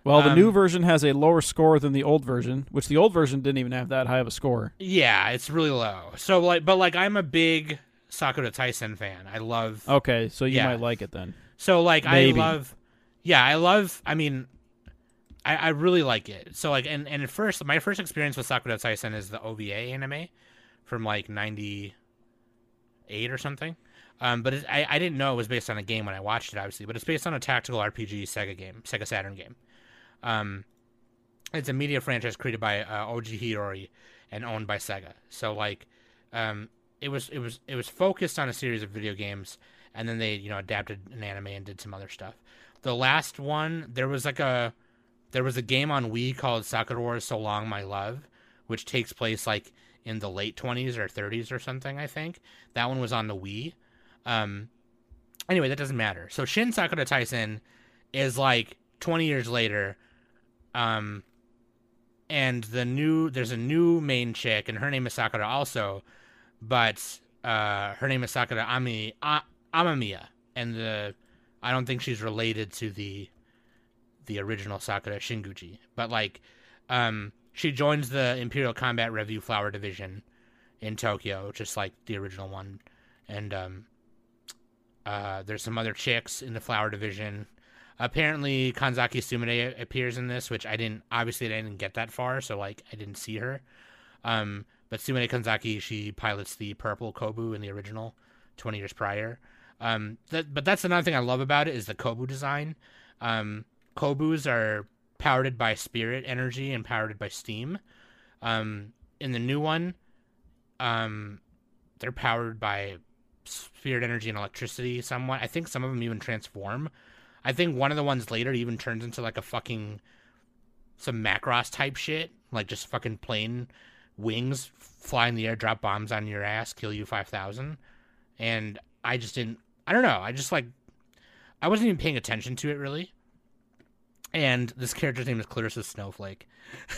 Well, the new Um, version has a lower score than the old version, which the old version didn't even have that high of a score. Yeah, it's really low. So like, but like, I'm a big Sakura Taisen fan. I love. Okay, so you Yeah. might like it then. So like, Maybe. I love. Yeah, I love. I mean, I, I really like it. So like, and and at first, my first experience with Sakura Taisen is the OVA anime from like '98 or something. Um, but it, I I didn't know it was based on a game when I watched it, obviously. But it's based on a tactical RPG Sega game, Sega Saturn game. Um, it's a media franchise created by uh, Oji Hiroi and owned by Sega. So like, um, it was it was it was focused on a series of video games, and then they you know adapted an anime and did some other stuff. The last one, there was like a there was a game on Wii called Sakura Wars So Long My Love, which takes place like in the late 20s or 30s or something. I think that one was on the Wii. Um, anyway, that doesn't matter. So Shin Sakura Taisen is like 20 years later. Um, and the new there's a new main chick, and her name is Sakura also, but uh, her name is Sakura Ami A- Amamiya, and the I don't think she's related to the the original Sakura Shinguji, but like, um, she joins the Imperial Combat Revue Flower Division in Tokyo, just like the original one, and um, uh, there's some other chicks in the Flower Division. Apparently, Kanzaki Sumire appears in this, which I didn't. Obviously, I didn't get that far, so like I didn't see her. Um, but Sumire Kanzaki, she pilots the purple Kobu in the original, 20 years prior. Um, that, but that's another thing I love about it is the Kobu design. Um, Kobus are powered by spirit energy and powered by steam. Um, in the new one, um, they're powered by spirit energy and electricity somewhat. I think some of them even transform. I think one of the ones later even turns into like a fucking some Macross type shit, like just fucking plane wings fly in the air, drop bombs on your ass, kill you five thousand. And I just didn't. I don't know. I just like I wasn't even paying attention to it really. And this character's name is Clarissa Snowflake.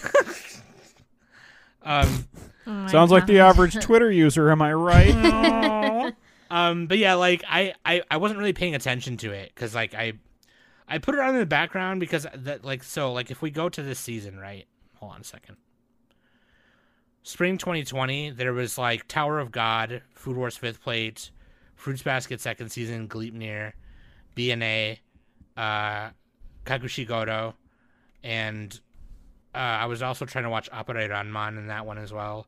um, Oh my Sounds like the average Twitter user. Am I right? um, but yeah, like I, I, I wasn't really paying attention to it because like I, I put it on in the background because that like so like if we go to this season right, hold on a second. Spring 2020, there was like Tower of God, Food Wars Fifth Plate, Fruits Basket Second Season, Gleipnir, BNA, uh, Kakushigoto, and uh, I was also trying to watch Appare Ranman in that one as well.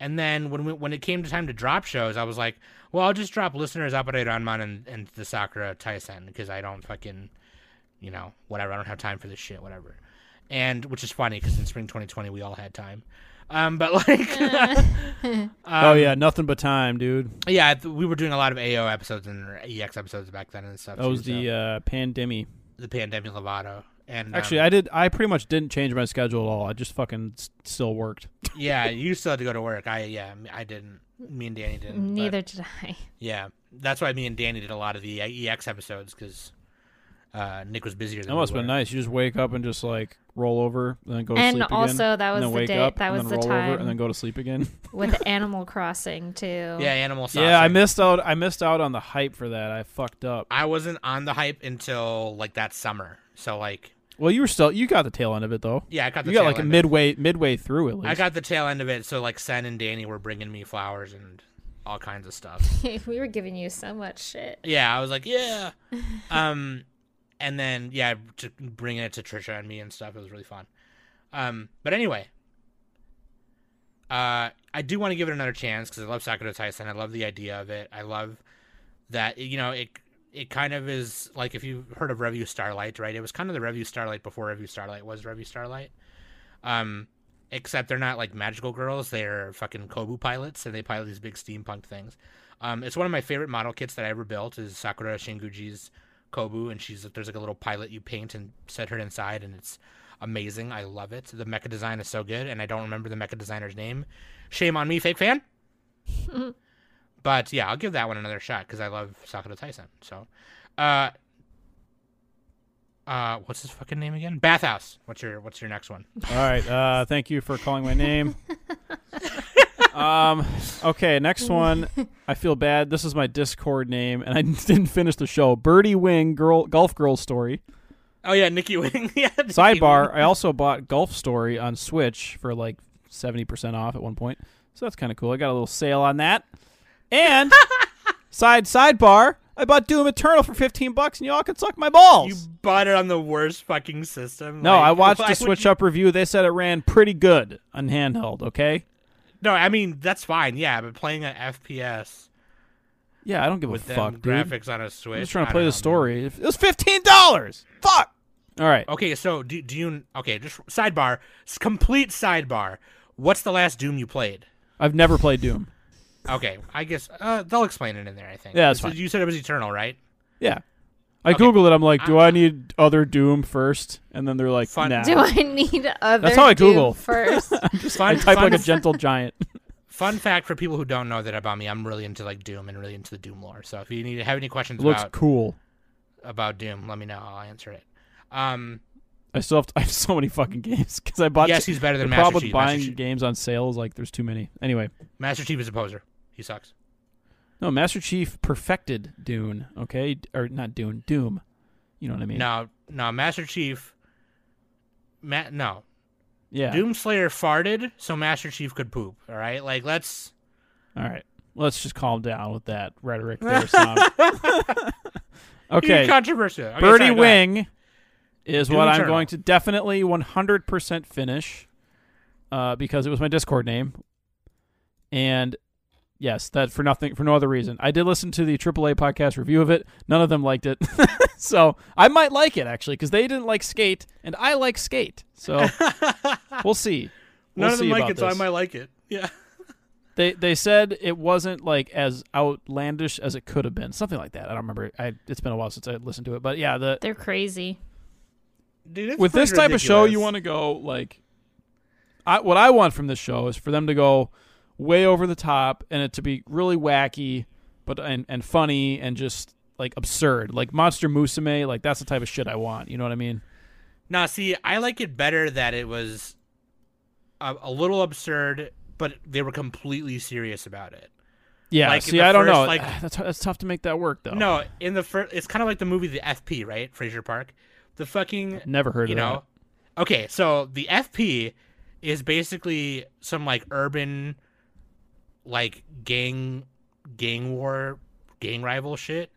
And then when we, when it came to time to drop shows, I was like, well, I'll just drop listeners Appare Ranman and, and the Sakura Taisen because I don't fucking, you know, whatever. I don't have time for this shit, whatever. And which is funny because in spring 2020 we all had time. Um, but like, um, oh yeah, nothing but time, dude. yeah, th- we were doing a lot of AO episodes and EX episodes back then and stuff. That was too, the so- uh, pandemic. the pandemic Lovato. And Actually, um, I did. I pretty much didn't change my schedule at all. I just fucking s- still worked. yeah, you still had to go to work. I yeah, I didn't. Me and Danny didn't. but- Neither did I. Yeah, that's why me and Danny did a lot of the EX episodes because uh, Nick was busier than That we must have been nice. You just wake up and just like roll over, and then go to And sleep again. also, that was and then the wake day- up, that and was then the roll over, time. and then go to sleep again. With Animal Crossing too. Yeah, animal. Crossing. yeah, I missed out. I missed out on the hype for that. I fucked up. I wasn't on the hype until like that summer. So like, Well, you were still. You got the tail end of it though. yeah, I got the You got tail like a end of midway midway through at it. least. I got the tail end of it. So like, Sen and Danny were bringing me flowers and all kinds of stuff. we were giving you so much shit. yeah, I was like, yeah. Um, and then yeah, to bringing it to Trisha and me and stuff. It was really fun. Um, but anyway, uh, I do want to give it another chance because I love Sakura Taisen. I love the idea of it. I love that you know it. It kind of is like if you've heard of Revue Starlight, right? It was kind of the Revue Starlight before Revue Starlight was Revue Starlight. Um, except they're not like magical girls; they're fucking Kobu pilots, and they pilot these big steampunk things. Um, it's one of my favorite model kits that I ever built. Is Sakura Shinguji's Kobu, and she's there's like a little pilot you paint and set her inside, and it's amazing. I love it. The mecha design is so good, and I don't remember the mecha designer's name. Shame on me, fake fan. but yeah, I'll give that one another shot because I love Sakura Taisen. So, uh, uh, what's his fucking name again? Bathhouse. What's your What's your next one? All right. Uh, thank you for calling my name. um. Okay. Next one. I feel bad. This is my Discord name, and I didn't finish the show. Birdie Wing Girl Golf Girl Story. Oh yeah, Nikki Wing. yeah. Nikki Sidebar. Wing. I also bought Golf Story on Switch for like seventy percent off at one point, so that's kind of cool. I got a little sale on that. And side sidebar. I bought Doom Eternal for fifteen bucks, and y'all can suck my balls. You bought it on the worst fucking system. no, Like, I watched a Switch you- Up review. They said it ran pretty good on handheld. Okay. No, I mean that's fine. Yeah, but playing an FPS Yeah, I don't give a fuck, dude. graphics on a Switch. I'm just trying to play the story. It was fifteen dollars. Fuck. All right. Okay, so do, do you? Okay, just sidebar. Complete sidebar. What's the last Doom you played? I've never played Doom. Okay, I guess uh, they'll explain it in there. I think. Yeah, that's So fine. You said it was Eternal, right? Yeah. I Okay. googled it. I'm like, do I need other Doom first? And then they're like, Fun- nah. Do I need other That's how I Doom Google. first? I Fun, type fun, like a gentle giant. Fun fact for people who don't know that about me, I'm really into like Doom and really into the Doom lore. So if you need have any questions It looks about cool. about Doom, let me know. I'll answer it. Um, I still have, I have so many fucking games because I bought. yes, he's better than problem Master with Chief. buying Master Chief. games on sale is like there's too many. Anyway, Master Chief is a poser. He sucks. No, Master Chief perfected Dune. Okay, or not Dune, Doom. You know what I mean? No, no, Master Chief. Ma- no, Yeah. Doomslayer farted so Master Chief could poop. All right, like let's. All right. Let's just calm down with that rhetoric there, Sam. okay. Controversial. Okay, Birdie sorry. Wing is Doom what I'm going to definitely 100% finish uh, because it was my Discord name. And yes, that for nothing, for no other reason. I did listen to the AAA podcast review of it. None of them liked it. so I might like it actually because they didn't like Skate and I like Skate. So we'll see. We'll None of them see like about it, so I might like it. Yeah. They they said it wasn't like as outlandish as it could have been. Something like that. I don't remember. I it's been a while since I listened to it. But yeah, the They're crazy. Dude, it's with this pretty type of show, you want to go like, I, what I want from this show is for them to go way over the top and it to be really wacky, but and and funny and just like absurd, like Monster Musume. Like that's the type of shit I want. You know what I mean? Nah, see, I like it better that it was a, a little absurd, but they were completely serious about it. Yeah. Like, see, I don't know. like- that's that's tough to make that work though. No, in the first, it's kind of like the movie The FP, right? Frazier Park. The fucking, never heard you of know. Okay, so the FP is basically some like urban, like gang, gang war, gang rival shit,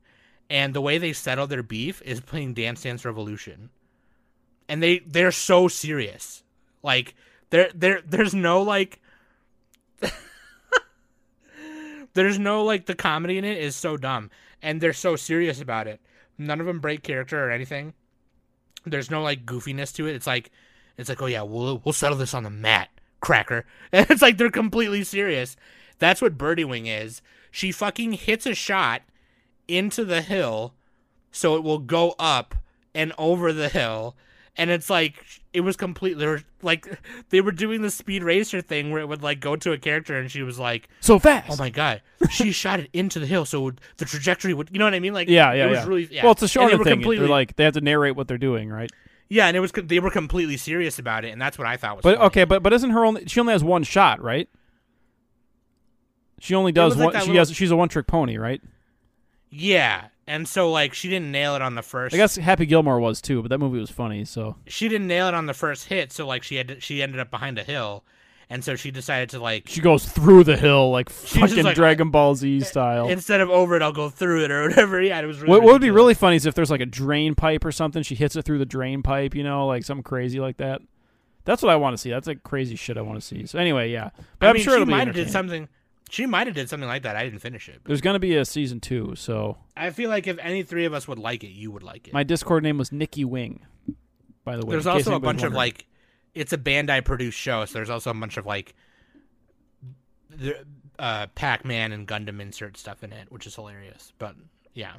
and the way they settle their beef is playing Dance Dance Revolution, and they they're so serious, like there there there's no like. There's no like the comedy in it is so dumb, and they're so serious about it. None of them break character or anything. There's no like goofiness to it. It's like, it's like, oh yeah, we'll we'll settle this on the mat, cracker. And it's like they're completely serious. That's what Birdie Wing is. She fucking hits a shot into the hill, so it will go up and over the hill. And it's like it was completely like they were doing the speed racer thing where it would like go to a character and she was like. So fast. "Oh my god, she shot it into the hill, so the trajectory would, you know what I mean? Like, Yeah, yeah, it was yeah. really, yeah. Well, it's a shorter thing. They're like they have to narrate what they're doing, right? yeah, and it was they were completely serious about it, and that's what I thought was. But funny. okay, but but isn't her only? She only has one shot, right? She only does like one. she little- has. She's a one trick pony, right? yeah, and so like she didn't nail it on the first. I guess Happy Gilmore was too, but that movie was funny. So she didn't nail it on the first hit, so like she had to, she ended up behind a hill, and so she decided to like she goes through the hill like She was just fucking like, Dragon Ball Z eh, style. instead of over it, I'll go through it or whatever. Yeah, it was. Really What, what would be really funny is if there's like a drain pipe or something. She hits it through the drain pipe, you know, like something crazy like that. That's what I want to see. That's like crazy shit I want to see. So anyway, yeah, but I am mean, sure she it'll be might have did something. She might have did something like that. I didn't finish it. There's gonna be a season two, so I feel like if any three of us would like it, you would like it. my Discord name was Nikki Wing. By the way, there's also a bunch of like, it's a Bandai produced show, so there's also a bunch of like, the uh, Pac-Man and Gundam insert stuff in it, which is hilarious. But yeah,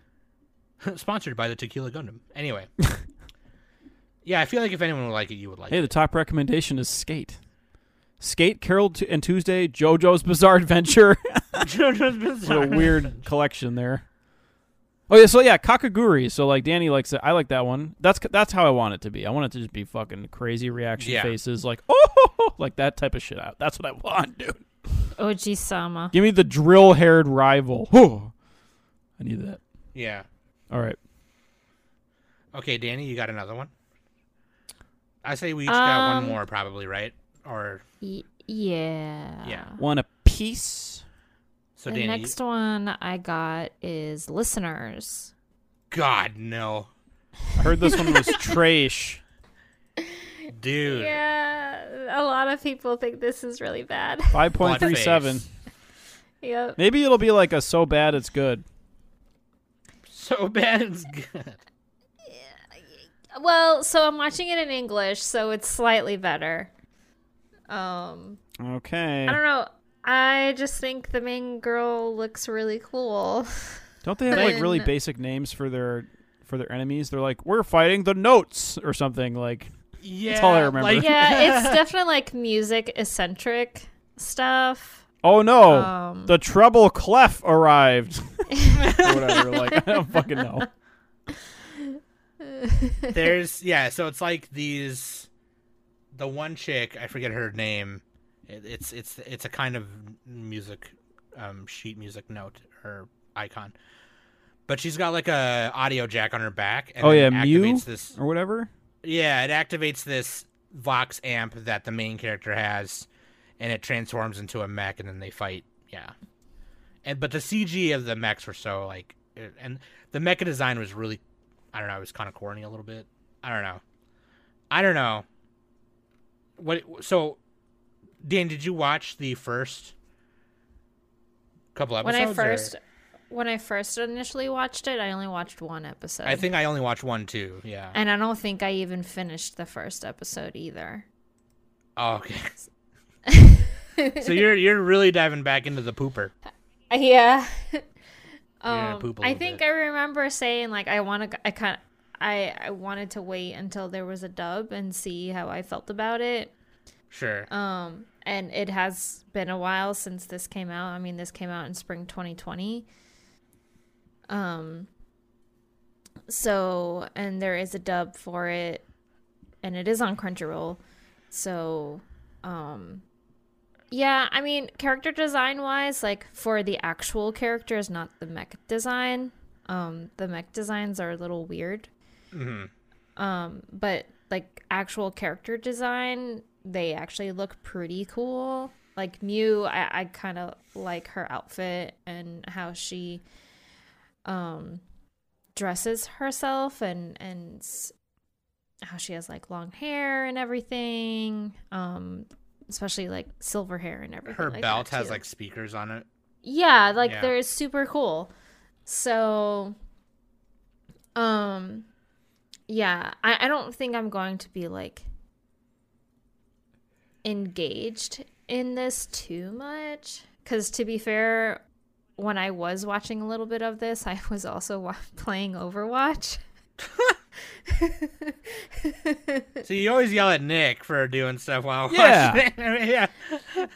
sponsored by the Tequila Gundam. Anyway, yeah, I feel like if anyone would like it, you would like Hey, it. the top recommendation is Skate. Skate, Carol T- and Tuesday, JoJo's Bizarre Adventure. JoJo's what a weird collection there. Oh yeah, so yeah, Kakegurui. So like Danny likes it. I like that one. That's that's how I want it to be. I want it to just be fucking crazy reaction Yeah. faces, like oh, like that type of shit. Out. That's what I want, dude. Oji Sama. Give me the drill-haired rival. Oh, I need that. Yeah. All right. Okay, Danny, you got another one. I say we each got one Um, more, probably, right? Or Y- yeah. Yeah. One a piece. so, the Danny. you- next one I got is listeners. God no, I heard this one was trash. dude. Yeah, a lot of people think this is really bad. Five point three seven. Buttface. yep. Maybe it'll be like a so bad it's good. So bad it's good. Well, so I'm watching it in English, so it's slightly better. Um, Okay. I don't know. I just think the main girl looks really cool. Don't they have like really basic names for their for their enemies? They're like, we're fighting the notes or something. Like, Yeah, all I remember. Like, yeah, it's definitely like music eccentric. stuff. Oh no, Um, the treble clef arrived. whatever. Like I don't fucking know. There's yeah, so it's like these the one chick, I forget her name. It, it's it's it's a kind of music um sheet music note or icon. But she's got like a audio jack on her back and Oh, yeah, it Mew? activates this Or whatever. Yeah, it activates this Vox amp that the main character has, and it transforms into a mech, and then they fight. Yeah, and but the CG of the mechs were so like, and the mecha design was really, I don't know, it was kind of corny a little bit. I don't know, I don't know. What so, Dan? Did you watch the first couple episodes? when? I or- first when I first initially watched it, I only watched one episode. I think I only watched one too. Yeah. and I don't think I even finished the first episode either. Oh, okay. so you're you're really diving back into the pooper. Yeah. um, I think bit. I remember saying like I want to. I kind. I I wanted to wait until there was a dub and see how I felt about it. Sure. Um, and it has been a while since this came out. I mean, this came out in spring 2020. Um, so, and there is a dub for it, and it is on Crunchyroll. So, um, yeah, I mean, character design wise, like for the actual characters, not the mech design. Um, the mech designs are a little weird. Hmm Um, but like actual character design, they actually look pretty cool. Like Mew, I, I kind of like her outfit and how she um dresses herself and and how she has like long hair and everything. Um, especially like silver hair and everything. Her like belt has like speakers on it. Yeah, like Yeah. they're super cool. So um yeah, I, I don't think I'm going to be like engaged in this too much. Cause to be fair, when I was watching a little bit of this, I was also wa- playing Overwatch. So you always yell at Nick for doing stuff while Yeah. watching it. yeah.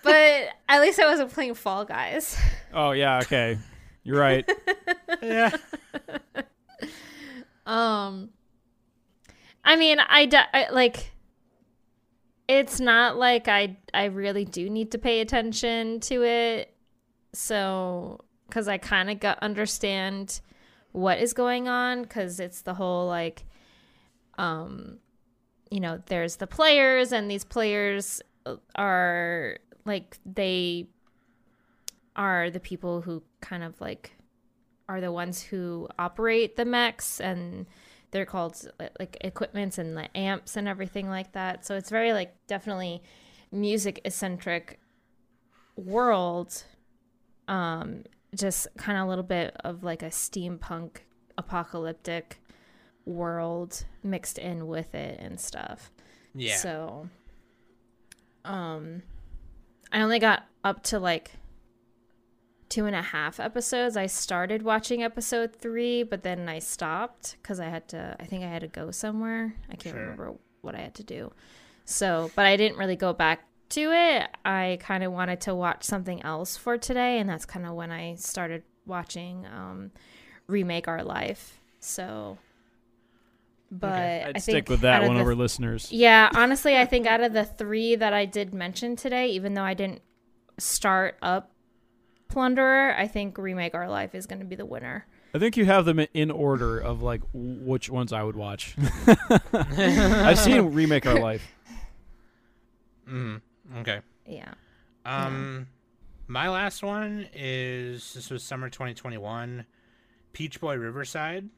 but at least I wasn't playing Fall Guys. Oh yeah. Okay. You're right. Yeah. Um, I mean, I, d- I- like. It's not like I I really do need to pay attention to it, so because I kind of got understand what is going on because it's the whole like, um, you know, there's the players and these players are like they are the people who kind of like are the ones who operate the mechs and they're called like equipments and the amps and everything like that. So it's very like definitely music eccentric world. Um just kind of a little bit of like a steampunk apocalyptic world mixed in with it and stuff. Yeah. So um I only got up to like two and a half episodes. I started watching episode three, but then I stopped because I had to I think I had to go somewhere. I can't Sure. remember what I had to do. So but I didn't really go back to it. I kind of wanted to watch something else for today, and that's kind of when I started watching um Remake Our Life. So but I'd I think stick with that one over listeners. yeah, honestly, I think out of the three that I did mention today, even though I didn't start up Plunderer, I think Remake Our Life is going to be the winner. I think you have them in order of like which ones I would watch. I've seen remake our life. Mm, okay. Yeah. Um, my last one is this was summer 2021. Peach Boy Riverside.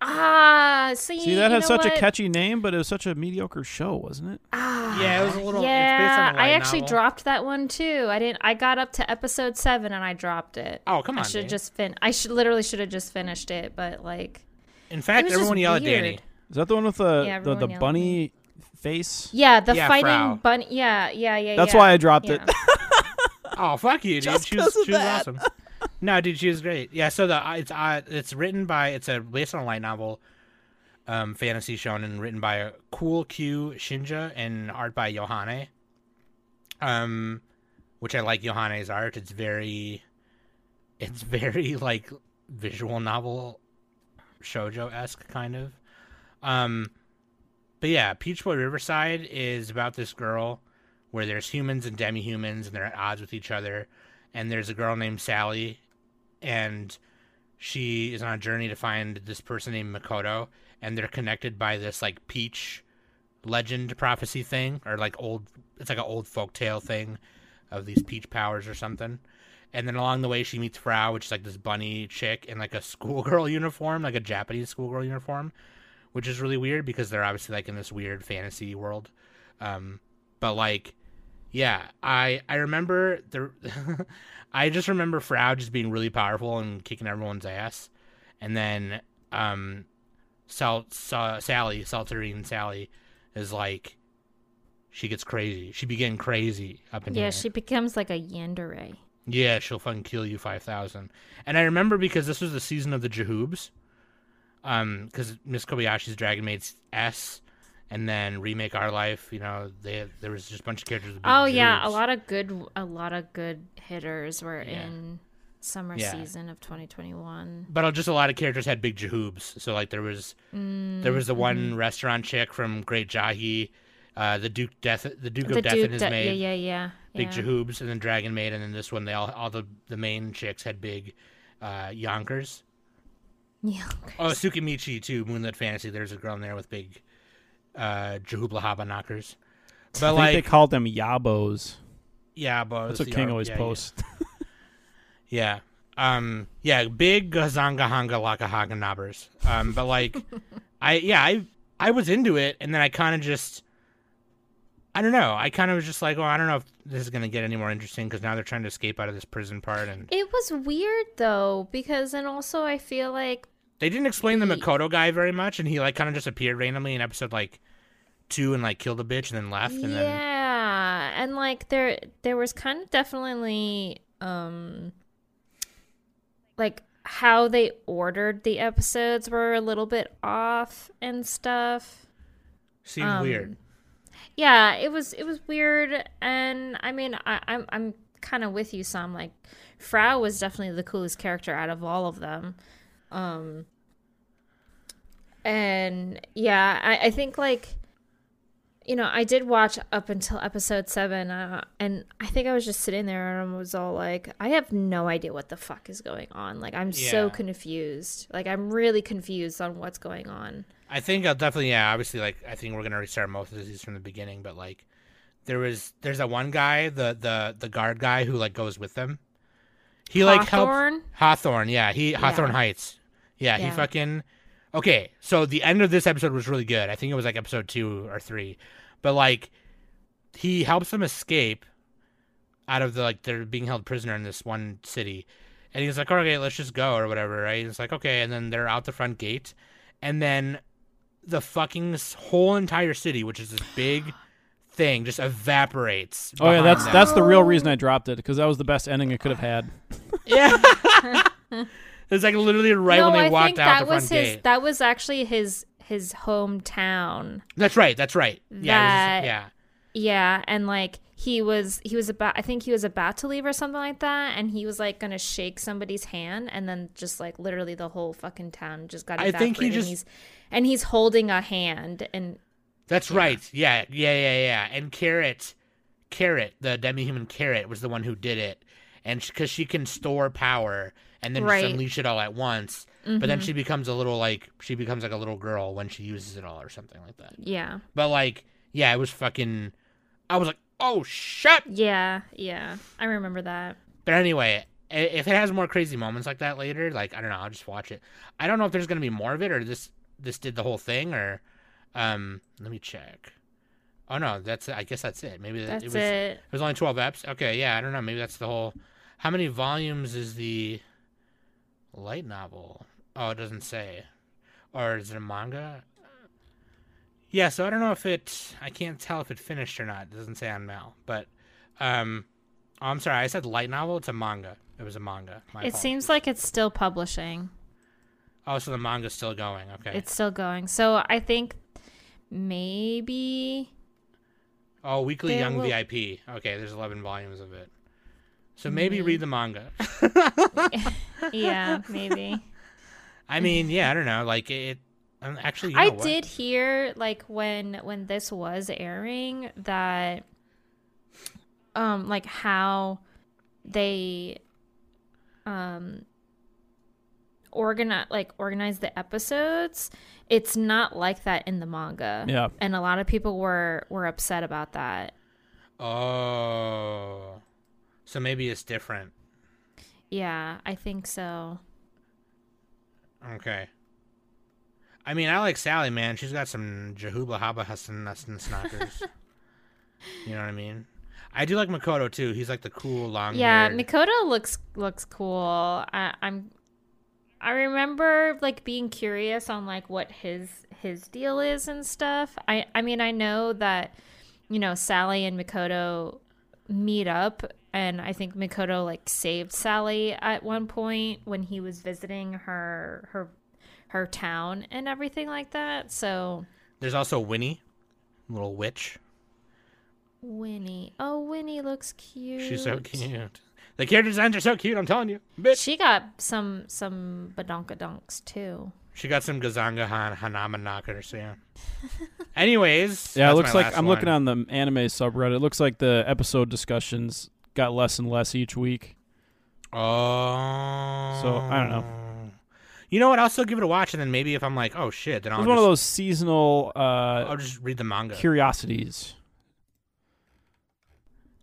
Ah, see, See, that had such what? a catchy name, but it was such a mediocre show, wasn't it? Ah, Yeah, it was a little- it's based Yeah, on a I actually novel. dropped that one too. I didn't. I got up to episode seven and I dropped it. Oh, come on! I should Dan. just fin. I should literally should have just finished it, but like, In fact, was just everyone yell at Danny. weird. Is that the one with the Yeah, the, the bunny face? yeah, the Yeah, fighting Frau. bunny. Yeah, yeah, yeah. That's yeah. why I dropped it. Oh, fuck you, dude. Just she was, 'cause of she was that. awesome. No, dude, she was great. Yeah, so the it's uh, it's written by it's a based on a light novel, um, fantasy shonen written by Coolkyousinnjya and art by Johanne. Um, which I like Johanne's art. It's very, it's very like visual novel, shojo esque kind of. Um, but yeah, Peach Boy Riverside is about this girl where there's humans and demi-humans and they're at odds with each other, and there's a girl named Sally, and she is on a journey to find this person named Makoto, and they're connected by this like peach legend prophecy thing, or like old. It's like an old folk tale thing of these peach powers or something. And then along the way, she meets Frau, which is like this bunny chick in like a schoolgirl uniform, like a Japanese schoolgirl uniform, which is really weird because they're obviously like in this weird fantasy world. Um, but like, yeah, I I remember the, I just remember Frau just being really powerful and kicking everyone's ass, and then um, Sal, Sa Sally Salterine Sally is like, she gets crazy. She begin crazy up in Yeah, here. she becomes like a yandere. Yeah, she'll fucking kill you five thousand. And I remember because this was the season of the Jahoobs, um, because Miss Kobayashi's Dragon Maid's S, and then remake Our Life. You know, they there was just a bunch of characters. With big Oh yeah, a lot of good, a lot of good hitters were Yeah. in summer Yeah. season of 2021. But just a lot of characters had big Jahoobs. So like there was there was the Mm-hmm. one restaurant chick from Great Jahy, uh, the Duke Death, the Duke The of Death Duke, and his De- maid. yeah, yeah, yeah, big yeah. Jahoobs, and then Dragon Maid, and then this one they all all the the main chicks had big uh, Yonkers. Yeah. Oh, Tsukimichi too, Moonlit Fantasy. There's a girl in there with big uh Jahubla Haba knockers. But I think like they called them yabos. yeah, but That's what King always posts. Yeah. Um yeah, big Gazanga Hanga Laka Haga knobbers. Um but like I yeah, I I was into it and then I kind of just I don't know. I kind of was just like, well, I don't know if this is going to get any more interesting because now they're trying to escape out of this prison part, and It was weird though because, and also I feel like they didn't explain the Makoto guy very much, and he like kind of just appeared randomly in episode like two and like killed a bitch and then left, and then yeah, and like there there was kind of definitely um like how they ordered the episodes were a little bit off and stuff. seemed Um, weird. Yeah, it was it was weird, and I mean, I, I'm I'm kind of with you, Sam. Like, Frau was definitely the coolest character out of all of them. Um, and yeah, I, I think like, you know, I did watch up until episode seven, uh, and I think I was just sitting there and I was all like, I have no idea what the fuck is going on. Like, I'm so confused. Like, I'm really confused on what's going on. I think I'll definitely yeah. Obviously, like I think we're gonna restart most of these from the beginning, but like there was there's that one guy, the the the guard guy who like goes with them. He like helps Hawthorne? Hawthorne, yeah. He Hawthorne Yeah. Heights. Yeah, he fucking Okay, so the end of this episode was really good. I think it was like episode 2 or 3. But like he helps them escape out of the like they're being held prisoner in this one city. And he's like, "Okay, let's just go or whatever." Right? It's like, "Okay." And then they're out the front gate. And then the fucking whole entire city, which is this big thing, just evaporates. Oh yeah, that's them. that's the real reason I dropped it because that was the best ending it could have had. Yeah. it's like literally right no, when they I walked think out that the front was his. gate. That was actually his his hometown. That's right. That's right. Yeah. That- just- yeah. Yeah, and like he was he was about I think he was about to leave or something like that, and he was like gonna shake somebody's hand, and then just like literally the whole fucking town just got I think he and just- he's, and he's holding a hand, and That's right. Yeah. Yeah. Yeah. Yeah. And Carrot, Carrot, the demi-human Carrot, was the one who did it, and because she can store power and then Right. just unleash it all at once. But then Mhm. she becomes a little like she becomes like a little girl when she uses it all or something like that. yeah, But like, yeah, it was fucking. I was like, oh shit. yeah, yeah. I remember that. But anyway, if it has more crazy moments like that later, like I don't know, I'll just watch it. I don't know if there's gonna be more of it or this this did the whole thing or um let me check. Oh no, that's I guess that's it. Maybe That's it was it. it was only twelve eps. Okay, yeah, I don't know. Maybe that's the whole. How many volumes is the light novel? Oh, it doesn't say. Or is it a manga? Yeah, so I don't know if it. I can't tell if it finished or not. It doesn't say on Mal, but um, oh, I'm sorry. I said light novel. It's a manga. It was a manga. My It apologies. seems like it's still publishing. Oh, so the manga's still going. Okay. It's still going. So I think maybe oh, weekly young will- VIP. Okay, there's 11 volumes of it. So maybe Mhm. read the manga. yeah, maybe. I mean, yeah, I don't know. Like it. um, Actually, you know I what? did hear like when when this was airing that um like how they um organize like organize the episodes it's not like that in the manga Yeah. and a lot of people were were upset about that Oh, so maybe it's different. Yeah i think so Okay. I mean, I like Sally, man. She's got some Jahubla Haba Hassan Snackers. you know what I mean? I do like Mikoto too. He's like the cool long. Yeah, Mikoto looks looks cool. I, I'm I remember like being curious on like what his his deal is and stuff. I I mean I know that you know Sally and Mikoto meet up and I think Mikoto like saved Sally at one point when he was visiting her her her town and everything like that. So There's also Winnie, little witch. Winnie. Oh, Winnie looks cute. She's so cute. The character designs are so cute. I'm telling you, bitch. She got some some badonkadonks too. She got some Gazanga Han Hanama knockers. So yeah. Anyways, Yeah, it looks like I'm looking on the anime subreddit. It looks like the episode discussions got less and less each week. Oh. So, I don't know. You know what? I'll still give it a watch, and then maybe if I'm like, oh shit, then I'll just, one of those seasonal uh, I'll just read the manga. curiosities.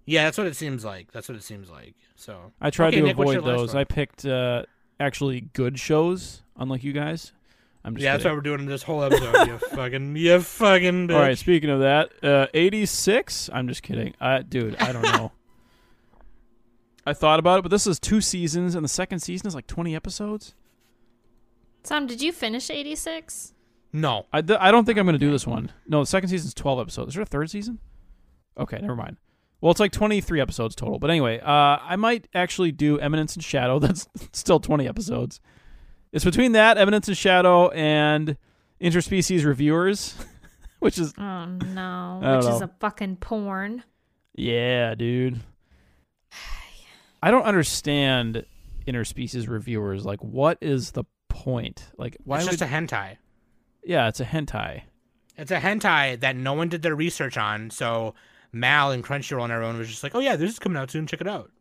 yeah, that's what it seems like. That's what it seems like. So I tried Okay, to Nick, avoid those. I picked uh, actually good shows, unlike you guys. I'm just yeah, that's why we're doing this whole episode. you fucking, you fucking. Bitch. All right. Speaking of that, uh, 86. I'm just kidding. I, dude, I don't know. I thought about it, but this is two seasons, and the second season is like 20 episodes. Sam, did you finish 86? No. I, th- I don't think I'm going to do this one. No, the second season's 12 episodes. Is there a third season? Okay, never mind. Well, it's like 23 episodes total. But anyway, uh, I might actually do Eminence in Shadow. That's still 20 episodes. It's between that, Eminence in Shadow, and Interspecies Reviewers, which is, Oh no, I don't which is a fucking porn. yeah, dude. I don't understand Interspecies Reviewers. Like, what is the point? Like, why it's would. just a hentai. yeah, it's a hentai. It's a hentai that no one did their research on. So Mal and Crunchyroll and everyone was just like, oh yeah, this is coming out soon. Check it out.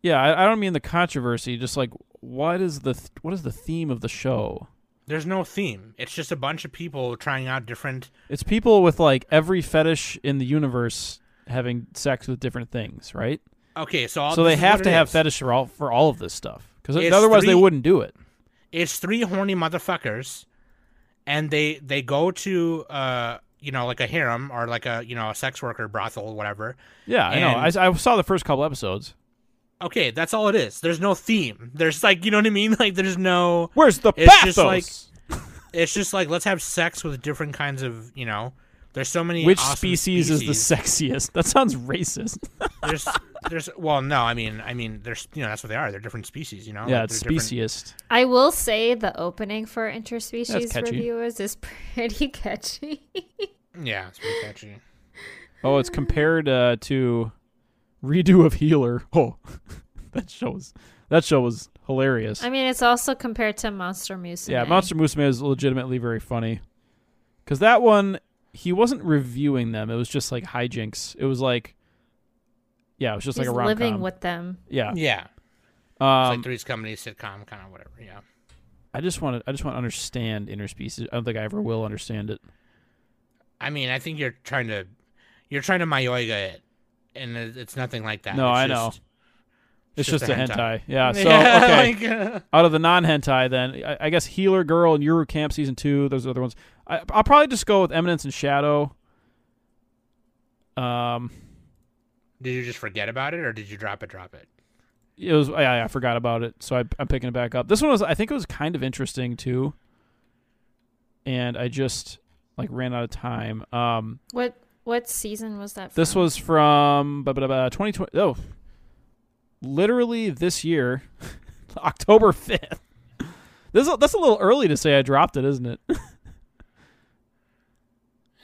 Yeah, I, I don't mean the controversy. Just like what is the th- what is the theme of the show? There's no theme. It's just a bunch of people trying out different. It's people with like every fetish in the universe having sex with different things, right? Okay, so so they have to have is. fetish for all for all of this stuff because otherwise they wouldn't do it. It's three horny motherfuckers, and they they go to uh you know like a harem or like a you know a sex worker brothel whatever. Yeah, I know. I, I saw the first couple episodes. Okay, that's all it is. There's no theme. There's like you know what I mean. Like there's no. Where's the It's pathos? just like- It's just like let's have sex with different kinds of you know. There's so many. Which awesome species, is the sexiest? That sounds racist. there's there's well no I mean I mean there's you know that's what they are they're different species you know yeah, Like, it's they're different- speciest. I will say the opening for interspecies catchy. reviewers is pretty catchy. yeah it's pretty catchy Oh, it's compared uh, to redo of Healer. Oh, that show was that show was hilarious. I mean, it's also compared to Monster Musume. Yeah, Monster Musume is legitimately very funny. Because that one, he wasn't reviewing them. It was just like hijinks. It was like, yeah, it was just He's like a rom living with them. Yeah. yeah it's Um, like Three's Company sitcom kind of whatever yeah I just want to. I just want to understand interspecies. I don't think I ever will understand it. I mean I think you're trying to you're trying to mayoiga it and it's nothing like that No, It's I just- know. It's, just, a hentai. Yeah. So Yeah, okay. like, uh, Out of the non hentai, then I, I guess Healer Girl and Yuru Camp season two. Those other ones. I, I'll probably just go with Eminence in Shadow. Um, did you just forget about it or did you drop it drop it it was yeah, I forgot about it, so I, I'm picking it back up. This one was I think it was kind of interesting too, and I just like ran out of time. Um, What what season was that? this was from blah, blah, blah, 2020. Oh, literally this year, October 5th. This is, that's a little early to say I dropped it, isn't it?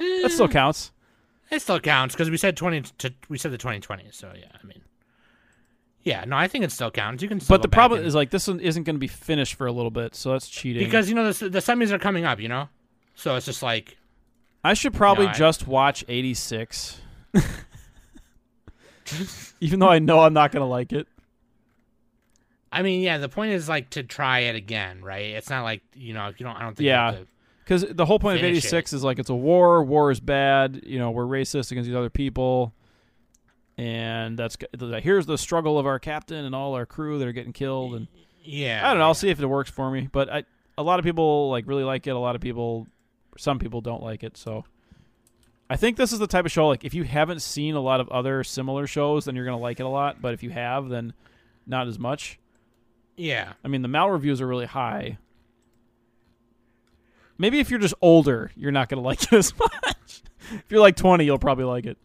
Eh. that still counts. it still counts because we said 20 to, we said the 2020 so yeah I mean Yeah, no, I think it still counts. You can. Still But the problem and- is like this one isn't going to be finished for a little bit, so that's cheating. because you know the the semis are coming up, you know, so it's just like I should probably No, I- just watch 86. Even though I know I'm not going to like it. I mean, yeah, the point is like to try it again, right? It's not like you know, if you don't, I don't think. Yeah. You have to, Because the whole point of 86 is like it's a war. War is bad. You know, we're racist against these other people. And that's here's the struggle of our captain and all our crew that are getting killed. And yeah, I don't know. I'll see if it works for me. But I, a lot of people like really like it. A lot of people, some people don't like it. So I think this is the type of show like if you haven't seen a lot of other similar shows, then you're gonna like it a lot. But if you have, then not as much. Yeah, I mean, the Mal reviews are really high. Maybe if you're just older, you're not gonna like it as much. if you're like 20, you'll probably like it.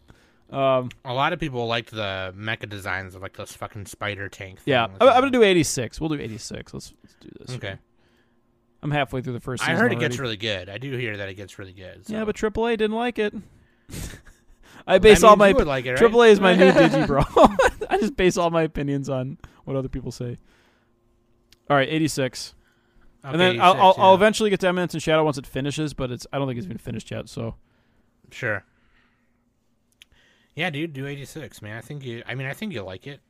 Um, a lot of people liked the mecha designs of like those fucking spider tank. yeah, things. I'm, I'm gonna do 86. We'll do 86. Let's, let's do this. Okay, I'm halfway through the first. I heard it already. gets really good. I do hear that it gets really good. Yeah, but AAA didn't like it. I base all my like it, right? AAA is my new Digibro. I just base all my opinions on what other people say. All right, 86. and then Okay, I'll, I'll, I'll eventually get to Eminence in Shadow once it finishes, but it's I don't think it's been finished yet. So Sure. Yeah, dude, do 86, man. I think you. I mean, I think you'll like it.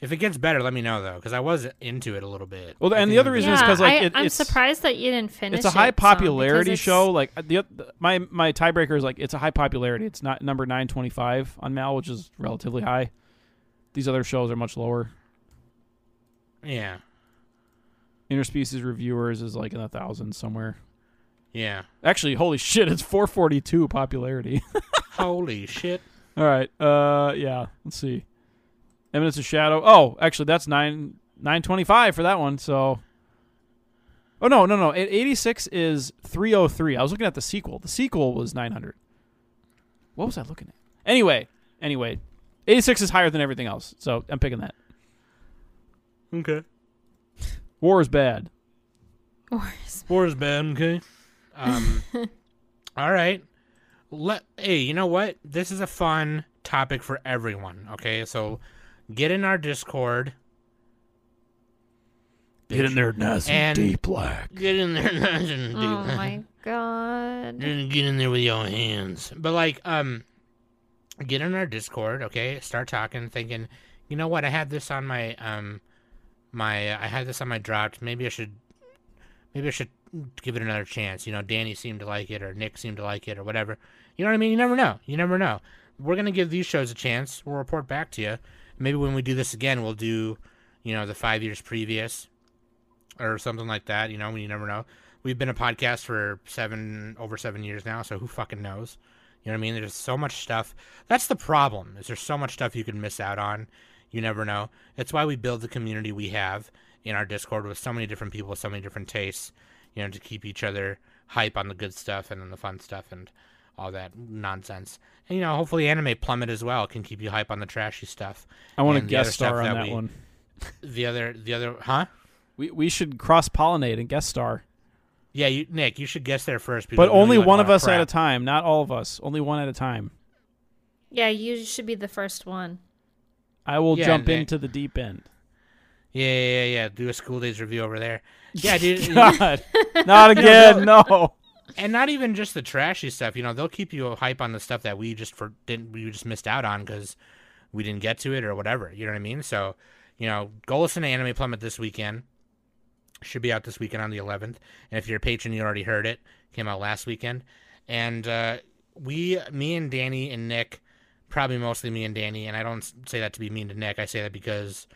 If it gets better, let me know though, because I was into it a little bit. Well, and the other reason gonna- is 'cause, like, I, it- I'm it's- surprised that you didn't finish. it's a high some, popularity because show. Like uh, the my my tiebreaker is like it's a high popularity. It's not number 925 on Mal, which is relatively high. These other shows are much lower. Yeah, Interspecies reviewers is like in the thousands somewhere. yeah. Actually, holy shit, it's 442 popularity. Holy shit. All right. Uh, yeah. Let's see. Eminence of Shadow. Oh, actually, that's nine nine twenty five for that one. So. Oh no no no! Eighty six is three oh three. I was looking at the sequel. The sequel was nine hundred. What was I looking at? Anyway, anyway, eighty six is higher than everything else. So I'm picking that. Okay. War is bad. War is bad. Okay. Um. all right. Let. Hey, you know what? This is a fun topic for everyone. Okay, so get in our Discord. Get in there, Naz And- D Black. Get in there. and do Oh my god. Get in there with your hands. But like, um, get in our Discord, okay? Start talking, thinking, you know what? I had this on my um, my I had this on my dropped. Maybe I should, maybe I should give it another chance. You know, Danny seemed to like it, or Nick seemed to like it, or whatever. You know what I mean? You never know. You never know. We're gonna give these shows a chance. We'll report back to you. Maybe when we do this again, we'll do, you know, the five years previous, or something like that. You know, you never know. We've been a podcast for seven over seven years now, so who fucking knows? You know what I mean? There's so much stuff. That's the problem. Is there's so much stuff you can miss out on. You never know. It's why we build the community we have in our Discord with so many different people so many different tastes. You know, to keep each other hype on the good stuff and on the fun stuff and all that nonsense. And you know, hopefully, Anime Plummet as well can keep you hype on the trashy stuff. I want to And the other guest star on that that we- one. The other, the other, huh? We we should cross pollinate and guest star, Yeah, you, Nick, you should guess there first. but only you like a one of us at a time, not all of us. Only one at a time. Yeah, you should be the first one. I will Yeah, jump Nick. into the deep end. Yeah, yeah, yeah, yeah. Do a school days review over there. Yeah, dude. God, not again. No. And not even just the trashy stuff. You know, they'll keep you hype on the stuff that we just for didn't we just missed out on because we didn't get to it or whatever. You know what I mean? So, you know, go listen to Anime Plummet this weekend. Should be out this weekend on the 11th. And if you're a patron, you already heard it. Came out last weekend. And uh, we, me and Danny and Nick, probably mostly me and Danny. And I don't say that to be mean to Nick. I say that because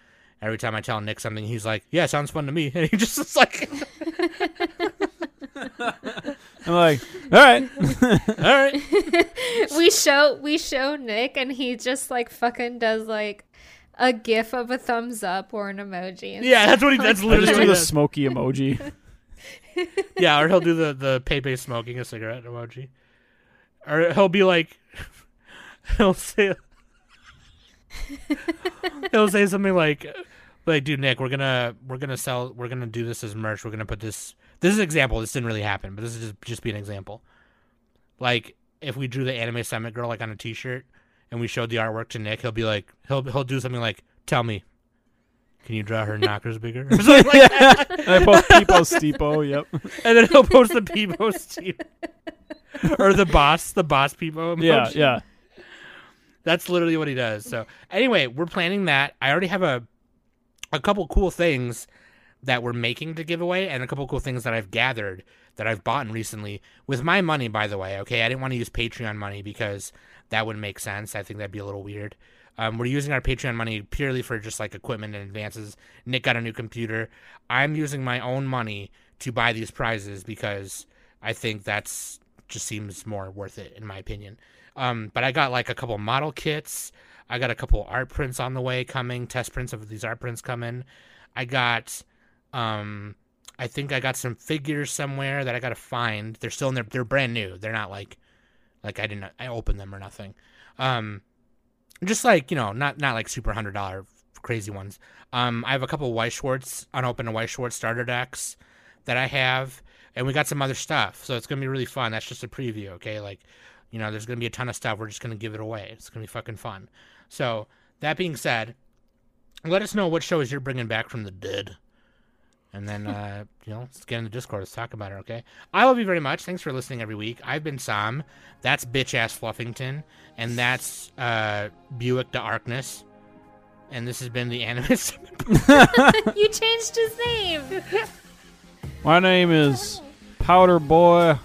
every time I tell Nick something, he's like, "Yeah, sounds fun to me," and he just is like, I'm like, all right. "All right." we show we show Nick and he just like fucking does like a gif of a thumbs up or an emoji. And Yeah, that's what he. That's I literally just what do he the smoky emoji. Yeah, or he'll do the the Pepe smoking a cigarette emoji, or he'll be like, he'll say, he'll say something like, like, dude, Nick, we're gonna we're gonna sell, we're gonna do this as merch. We're gonna put this. This is an example. This didn't really happen, but this is just just be an example. Like if we drew the anime summit girl like on a T-shirt and we showed the artwork to Nick, he'll be like, he'll he'll do something like, tell me, Can you draw her knockers bigger? Or something like that. and I post Peepo Steepo. Yep. and then he'll post the Peebo Steve. or the boss, the boss emoji. Yeah, yeah. That's literally what he does. So anyway, we're planning that. I already have a a couple cool things that we're making to give away and a couple cool things that I've gathered that I've bought recently with my money by the way, okay? I didn't want to use Patreon money because that wouldn't make sense. I think that'd be a little weird. Um, we're using our Patreon money purely for just like equipment and advances. Nick got a new computer. I'm using my own money to buy these prizes because I think that's just seems more worth it in my opinion. Um, but I got like a couple model kits. I got a couple art prints on the way coming. Test prints of these art prints coming. I got, um, I think I got some figures somewhere that I got to find. They're still in there. They're brand new. They're not like, like I didn't I opened them or nothing. Um, just like you know, not not like super hundred dollar crazy ones. Um, I have a couple Weiss Schwarz unopened Weiss Schwarz starter decks that I have, and we got some other stuff. So it's gonna be really fun. That's just a preview, okay? Like, you know, there's gonna be a ton of stuff. We're just gonna give it away. It's gonna be fucking fun. So that being said, let us know what shows you're bringing back from the dead. And then, uh, you know, let's get in the Discord. Let's talk about it, okay? I love you very much. Thanks for listening every week. I've been Sam. That's bitch ass Fluffington. And that's uh, Buick de Arkness. And this has been the Animus. you changed his name. My name is Powder Boy.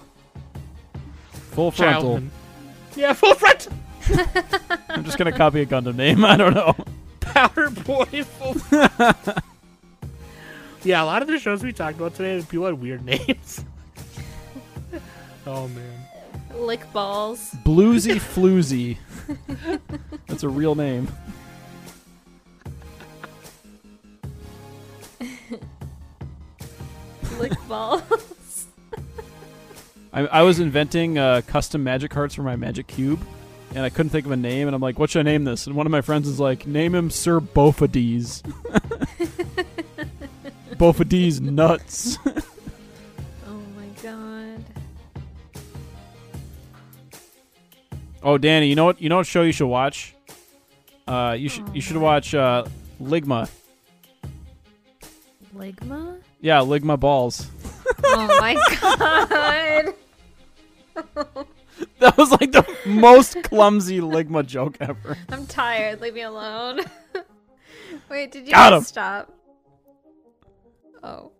Full frontal. Childman. Yeah, full front. I'm just gonna copy a Gundam name. I don't know. Powder Boy full. Yeah, a lot of the shows we talked about today, people had weird names. oh man. Lick balls. Bluesy Floozy. That's a real name. Lick balls. I, I was inventing uh, custom magic cards for my magic cube, and I couldn't think of a name. And I'm like, "What should I name this?" And one of my friends is like, "Name him Sir Bofades." Bofades nuts. oh my god. oh, Danny, you know what? You know what show you should watch? Uh, you should you should watch uh, Ligma. Ligma? Yeah, Ligma balls. Oh my god. That was like the most clumsy Ligma joke ever. I'm tired. Leave me alone. Wait, did you Got stop? Oh.